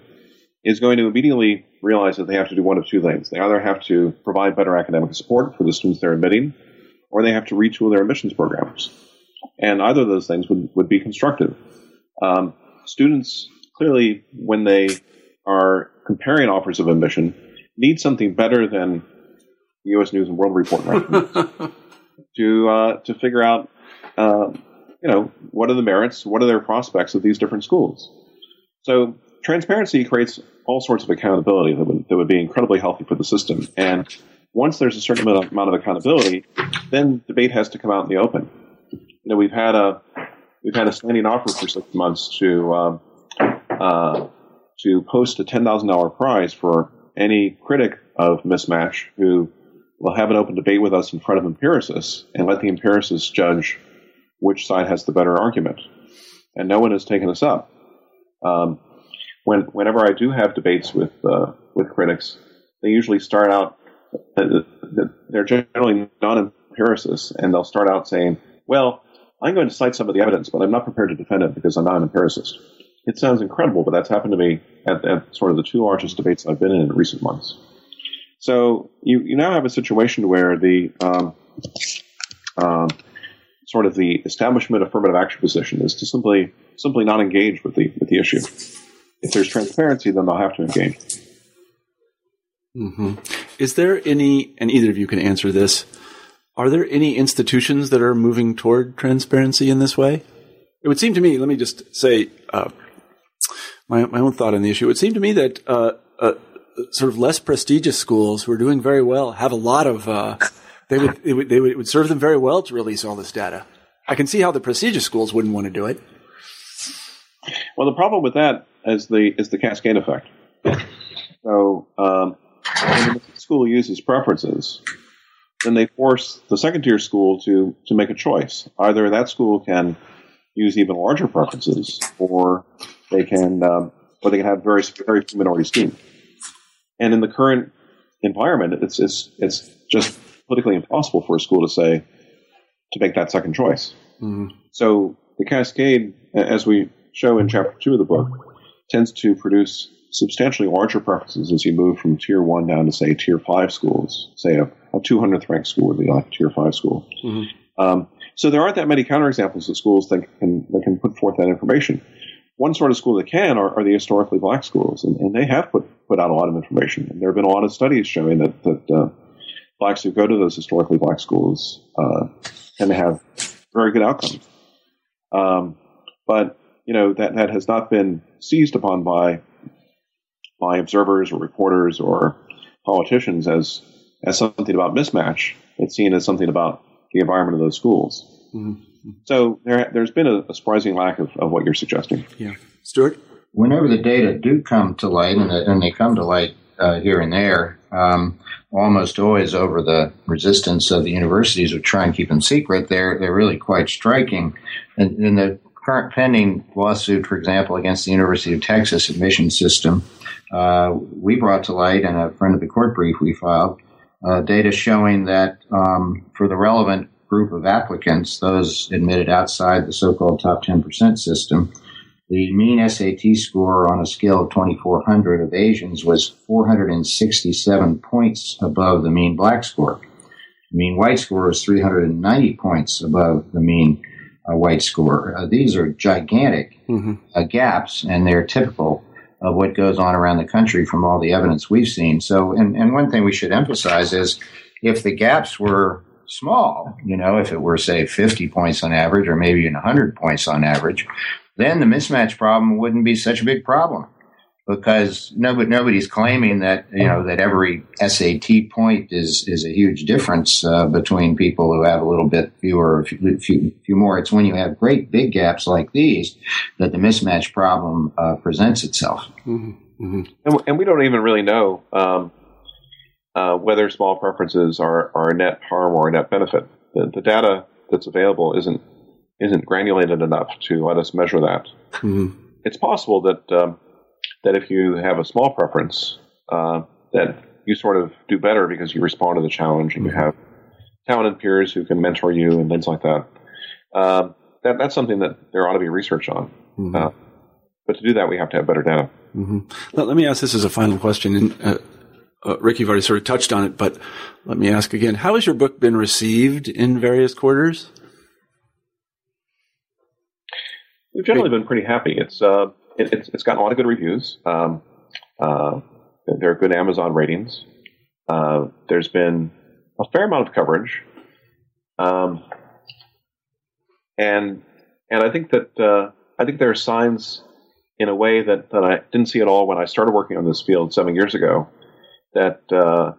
is going to immediately realize that they have to do one of two things. They either have to provide better academic support for the students they're admitting, or they have to retool their admissions programs. And either of those things would, would be constructive. Um, students clearly, when they are comparing offers of admission, need something better than the U.S. News and World Report to uh, to figure out, uh, you know, what are the merits, what are their prospects of these different schools. So transparency creates all sorts of accountability that would, that would be incredibly healthy for the system. And once there's a certain amount of accountability, then debate has to come out in the open. You know, we've had a we've had a standing offer for six months to um, uh, to post a ten thousand dollar prize for any critic of mismatch who we'll have an open debate with us in front of empiricists and let the empiricists judge which side has the better argument. And no one has taken us up. Um, when, whenever I do have debates with uh, with critics, they usually start out they're generally non-empiricists, and they'll start out saying, "Well, I'm going to cite some of the evidence, but I'm not prepared to defend it because I'm not an empiricist." It sounds incredible, but that's happened to me at, at sort of the two largest debates I've been in in recent months. So you, you now have a situation where the um, um, sort of the establishment affirmative action position is to simply simply not engage with the with the issue. If there's transparency, then they'll have to engage. Mm-hmm. Is there any, and either of you can answer this, are there any institutions that are moving toward transparency in this way? It would seem to me, let me just say uh, my, my own thought on the issue. It would seem to me that uh, uh, sort of less prestigious schools who are doing very well have a lot of, uh, they, would, it would, they would, it would serve them very well to release all this data. I can see how the prestigious schools wouldn't want to do it. Well, the problem with that is the is the cascade effect. So um, when the school uses preferences, then they force the second tier school to to make a choice. Either that school can use even larger preferences, or they can um, or they can have very very few minority schemes. And in the current environment, it's it's it's just politically impossible for a school to say to make that second choice. Mm-hmm. So the cascade, as we show in chapter two of the book, tends to produce substantially larger preferences as you move from tier one down to say tier five schools. Say a, a 200th ranked school would be like a tier five school. Mm-hmm. Um, so there aren't that many counterexamples of schools that can that can put forth that information. One sort of school that can are, are the historically black schools, and, and, they have put, put out a lot of information. And there have been a lot of studies showing that that uh, blacks who go to those historically black schools uh, tend to have very good outcomes. Um, but you know that that has not been seized upon by by observers or reporters or politicians as as something about mismatch. It's seen as something about the environment of those schools. Mm-hmm. So there, has been a, a, surprising lack of, of what you're suggesting. Yeah, Stuart. Whenever the data do come to light, and, and they come to light uh, here and there, um, almost always over the resistance of the universities who try and keep them secret, they're they're really quite striking. And in the current pending lawsuit, for example, against the University of Texas admission system, uh, we brought to light in a friend of the court brief we filed uh, data showing that um, for the relevant group of applicants, those admitted outside the so-called top 10% system, the mean SAT score on a scale of 2400 of Asians was 467 points above the mean black score. The mean white score is 390 points above the mean uh, white score. Uh, these are gigantic mm-hmm. uh, gaps, and they're typical of what goes on around the country from all the evidence we've seen. So, and, and one thing we should emphasize is if the gaps were small, you know, if it were, say, 50 points on average or maybe even 100 points on average, then the mismatch problem wouldn't be such a big problem because nobody, nobody's claiming that you know that every SAT point is is a huge difference uh, between people who have a little bit fewer, a few, few, few, more. It's when you have great big gaps like these that the mismatch problem uh, presents itself. Mm-hmm. Mm-hmm. And, and, we don't even really know um, uh, whether small preferences are, are a net harm or a net benefit. The, the, data that's available isn't isn't granulated enough to let us measure that. Mm-hmm. It's possible that um, that if you have a small preference, uh, that you sort of do better because you respond to the challenge and you have talented peers who can mentor you and things like that. Um, that that's something that there ought to be research on. Mm-hmm. Uh, but to do that, we have to have better data. Mm-hmm. Let, let, me ask this as a final question. And, uh, uh, Rick, you've already sort of touched on it, but let me ask again: How has your book been received in various quarters? We've generally been pretty happy. It's uh, it, it's, it's gotten a lot of good reviews. Um, uh, there are good Amazon ratings. Uh, there's been a fair amount of coverage, um, and and I think that uh, I think there are signs in a way that, that I didn't see at all when I started working on this field seven years ago that uh,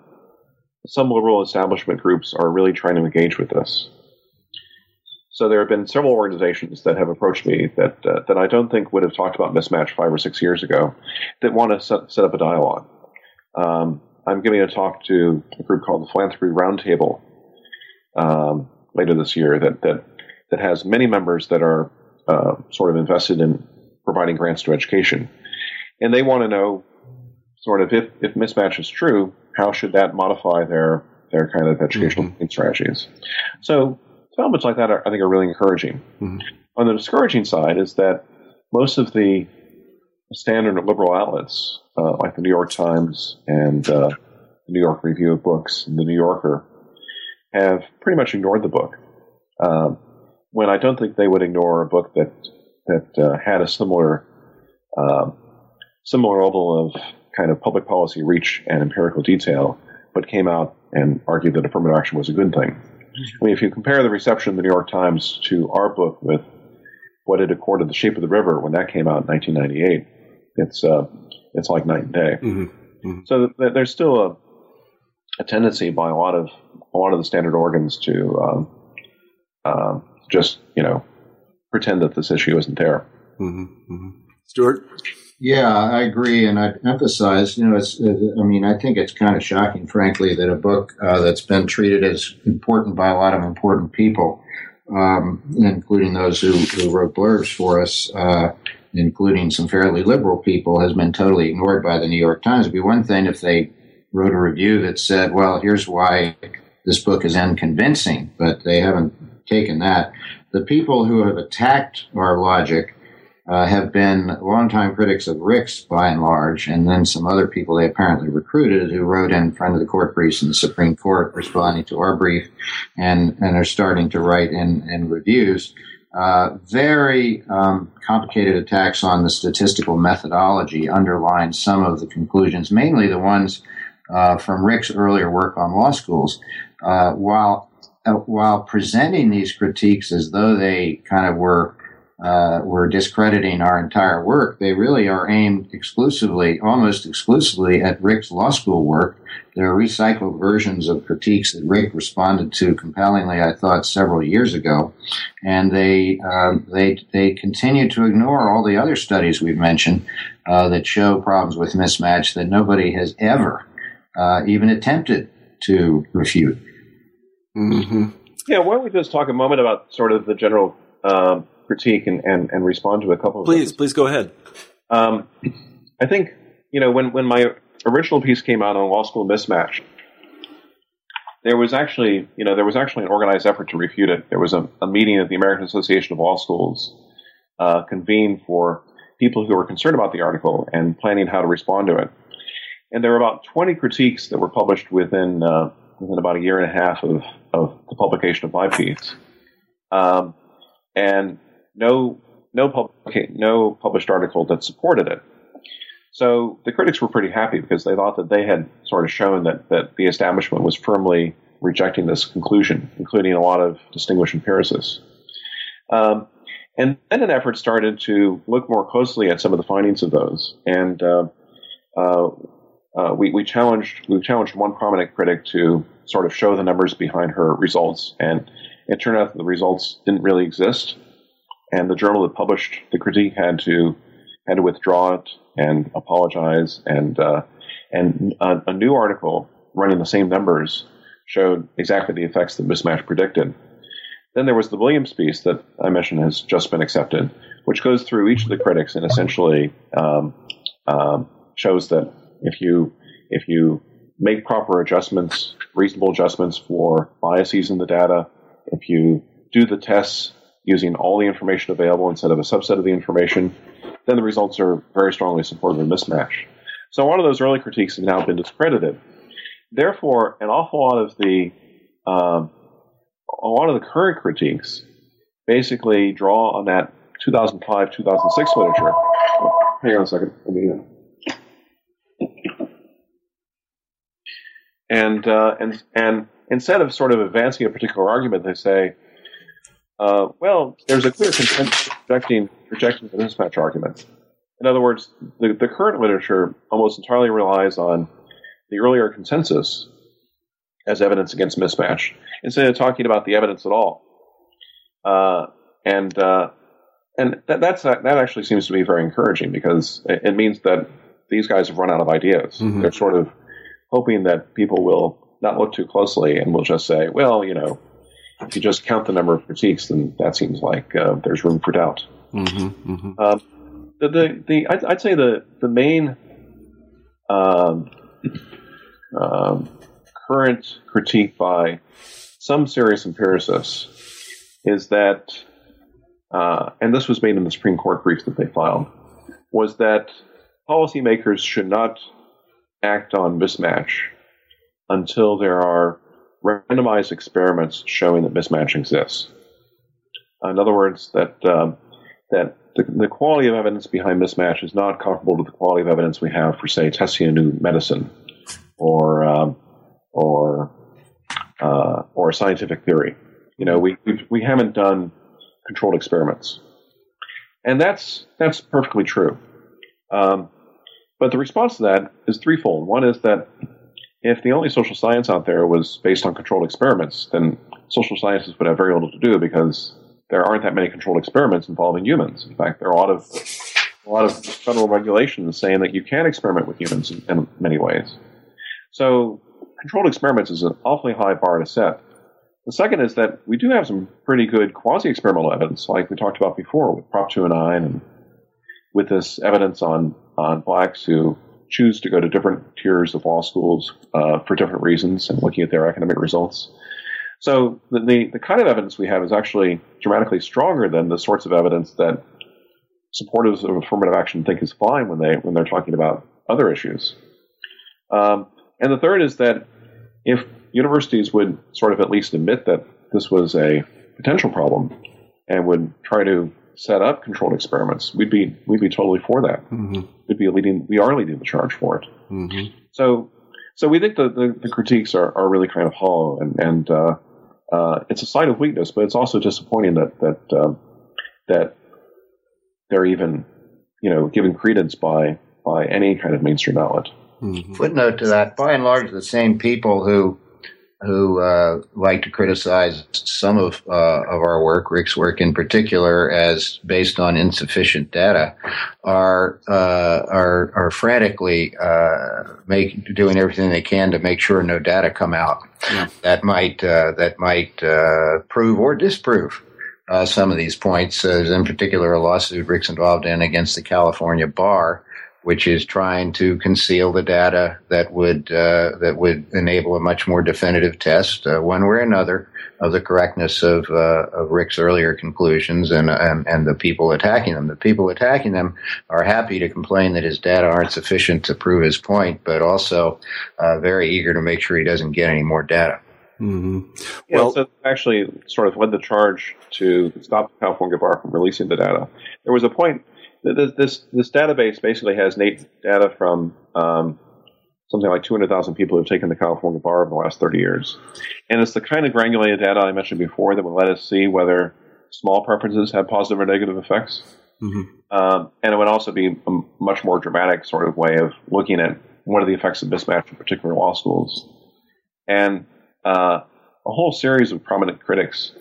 some liberal establishment groups are really trying to engage with this. So there have been several organizations that have approached me that uh, that I don't think would have talked about mismatch five or six years ago that want to set, set up a dialogue. Um, I'm giving a talk to a group called the Philanthropy Roundtable um, later this year that that that has many members that are uh, sort of invested in providing grants to education, and they want to know sort of if if mismatch is true, how should that modify their their kind of educational mm-hmm. strategies? So developments like that, are, I think, are really encouraging. Mm-hmm. On the discouraging side is that most of the standard liberal outlets, uh, like the New York Times and uh, the New York Review of Books and the New Yorker, have pretty much ignored the book. Um, when I don't think they would ignore a book that that uh, had a similar um, similar level of kind of public policy reach and empirical detail, but came out and argued that affirmative action was a good thing. I mean, if you compare the reception of the New York Times to our book with what it accorded The Shape of the River when that came out in 1998, it's uh, it's like night and day. Mm-hmm. Mm-hmm. So th- there's still a, a tendency by a lot of a lot of the standard organs to um, uh, just you know pretend that this issue isn't there. Mm-hmm. mm-hmm. Stuart. Yeah, I agree, and I emphasize, you know, it's. I mean, I think it's kind of shocking, frankly, that a book uh, that's been treated as important by a lot of important people, um, including those who, who, wrote blurbs for us, uh, including some fairly liberal people, has been totally ignored by the New York Times. It'd be one thing if they wrote a review that said, "Well, here's why this book is unconvincing," but they haven't taken that. The people who have attacked our logic uh, have been longtime critics of Ricks by and large, and then some other people they apparently recruited who wrote in front of the court briefs in the Supreme Court responding to our brief and, and are starting to write in, in reviews. Uh, very um, complicated attacks on the statistical methodology underline some of the conclusions, mainly the ones uh, from Rick's earlier work on law schools. Uh, while uh, while presenting these critiques as though they kind of were uh, were discrediting our entire work. They really are aimed exclusively, almost exclusively, at Rick's law school work. They're recycled versions of critiques that Rick responded to compellingly, I thought, several years ago, and they um, they they continue to ignore all the other studies we've mentioned uh, that show problems with mismatch that nobody has ever uh, even attempted to refute. Mm-hmm. Yeah, why don't we just talk a moment about sort of the general um, critique and, and, and respond to a couple of Please, those. please go ahead. Um, I think, you know, when, when my original piece came out on law school mismatch, there was actually, you know, there was actually an organized effort to refute it. There was a, a meeting at the American Association of Law Schools uh, convened for people who were concerned about the article and planning how to respond to it. And there were about 20 critiques that were published within uh, within about a year and a half of, of the publication of my piece. Um, and no no public, no published article that supported it. So the critics were pretty happy because they thought that they had sort of shown that, that the establishment was firmly rejecting this conclusion, including a lot of distinguished empiricists. Um, and then an effort started to look more closely at some of the findings of those. And uh, uh, uh, we, we, challenged we challenged one prominent critic to sort of show the numbers behind her results, and it turned out that the results didn't really exist and the journal that published the critique had to had to withdraw it and apologize, and uh, and a, a, new article running the same numbers showed exactly the effects that mismatch predicted. Then there was the Williams piece that I mentioned has just been accepted, which goes through each of the critics and essentially um, um, shows that if you if you make proper adjustments, reasonable adjustments for biases in the data, if you do the tests using all the information available instead of a subset of the information, then the results are very strongly supportive of mismatch. So a lot of those early critiques have now been discredited. Therefore, an awful lot of the um, a lot of the current critiques basically draw on that 2005 2006 literature. Oh, hang on a second. And uh, and and instead of sort of advancing a particular argument, they say, uh, well, there's a clear consensus rejecting, rejecting the mismatch argument. In other words, the, the current literature almost entirely relies on the earlier consensus as evidence against mismatch instead of talking about the evidence at all. Uh, and uh, and that, that's that actually seems to be very encouraging because it, it means that these guys have run out of ideas. Mm-hmm. They're sort of hoping that people will not look too closely and will just say, well, you know, if you just count the number of critiques, then that seems like uh, there's room for doubt. Mm-hmm, mm-hmm. Um, the, the, the I'd, I'd, say the the main um, um, current critique by some serious empiricists is that, uh, and this was made in the Supreme Court brief that they filed, was that policymakers should not act on mismatch until there are randomized experiments showing that mismatch exists. In other words, that um, that the, the, quality of evidence behind mismatch is not comparable to the quality of evidence we have for, say, testing a new medicine or um, or uh, or a scientific theory. You know, we we've, we have not done controlled experiments, and that's that's perfectly true. Um, but the response to that is threefold. One is that if the only social science out there was based on controlled experiments, then social sciences would have very little to do because there aren't that many controlled experiments involving humans. In fact, there are a lot of a lot of federal regulations saying that you can experiment with humans in, in many ways. So, controlled experiments is an awfully high bar to set. The second is that we do have some pretty good quasi-experimental evidence, like we talked about before with Prop 209 and I and with this evidence on, on blacks who choose to go to different tiers of law schools uh, for different reasons and looking at their academic results. So the, the, the kind of evidence we have is actually dramatically stronger than the sorts of evidence that supporters of affirmative action think is fine when they when they're talking about other issues. Um, and the third is that if universities would sort of at least admit that this was a potential problem and would try to set up controlled experiments, we'd be we'd be totally for that. Mm-hmm. We'd be leading we are leading the charge for it. Mm-hmm. So so we think that the, the critiques are, are really kind of hollow and and uh, uh, it's a sign of weakness, but it's also disappointing that that um, that they're even you know given credence by by any kind of mainstream outlet. Mm-hmm. Footnote to that: by and large, the same people who who uh, like to criticize some of uh, of our work, Rick's work in particular, as based on insufficient data, are uh, are are frantically uh, make, doing everything they can to make sure no data come out yeah. that might uh, that might uh, prove or disprove. some of these points, in particular, a lawsuit Rick's involved in against the California bar, which is trying to conceal the data that would uh, that would enable a much more definitive test, uh, one way or another, of the correctness of, uh, of Rick's earlier conclusions and, and and the people attacking them. The people attacking them are happy to complain that his data aren't sufficient to prove his point, but also uh, very eager to make sure he doesn't get any more data. Mm-hmm. Yeah, well, so actually sort of led the charge to stop the California bar from releasing the data. There was a point this, this, this database basically has data from um, something like 200,000 people who have taken the California bar over the last 30 years. And it's the kind of granulated data I mentioned before that will let us see whether small preferences have positive or negative effects. Mm-hmm. Um, and it would also be a much more dramatic sort of way of looking at what are the effects of mismatch in particular law schools. And uh, a whole series of prominent critics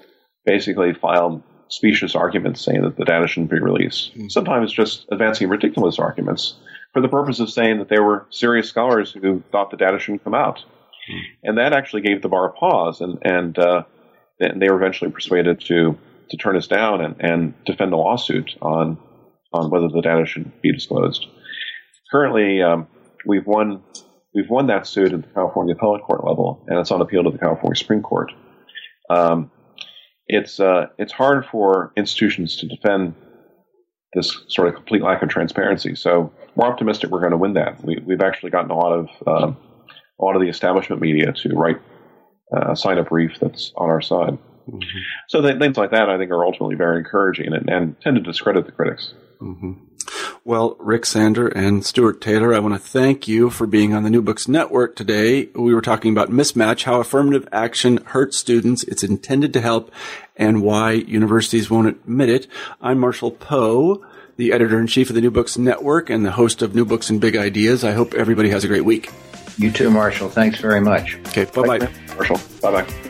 basically filed specious arguments saying that the data shouldn't be released. Mm-hmm. Sometimes just advancing ridiculous arguments for the purpose of saying that there were serious scholars who thought the data shouldn't come out. Mm-hmm. And that actually gave the bar a pause, and and, uh, and they were eventually persuaded to to turn us down and, and defend a lawsuit on on whether the data should be disclosed. Currently, um, we've won we've won that suit at the California Appellate Court level, and it's on appeal to the California Supreme Court. Um, it's uh, it's hard for institutions to defend this sort of complete lack of transparency. So we're optimistic we're going to win that. We, have actually gotten a lot of uh, a lot of the establishment media to write uh, a sign up brief that's on our side. Mm-hmm. So things like that, I think, are ultimately very encouraging and, and tend to discredit the critics. Mm-hmm. Well, Rick Sander and Stuart Taylor, I want to thank you for being on the New Books Network today. We were talking about mismatch, how affirmative action hurts students. It's intended to help and why universities won't admit it. I'm Marshall Poe, the editor in chief of the New Books Network and the host of New Books and Big Ideas. I hope everybody has a great week. You too, Marshall. Thanks very much. Okay. Bye bye. Marshall. Bye bye.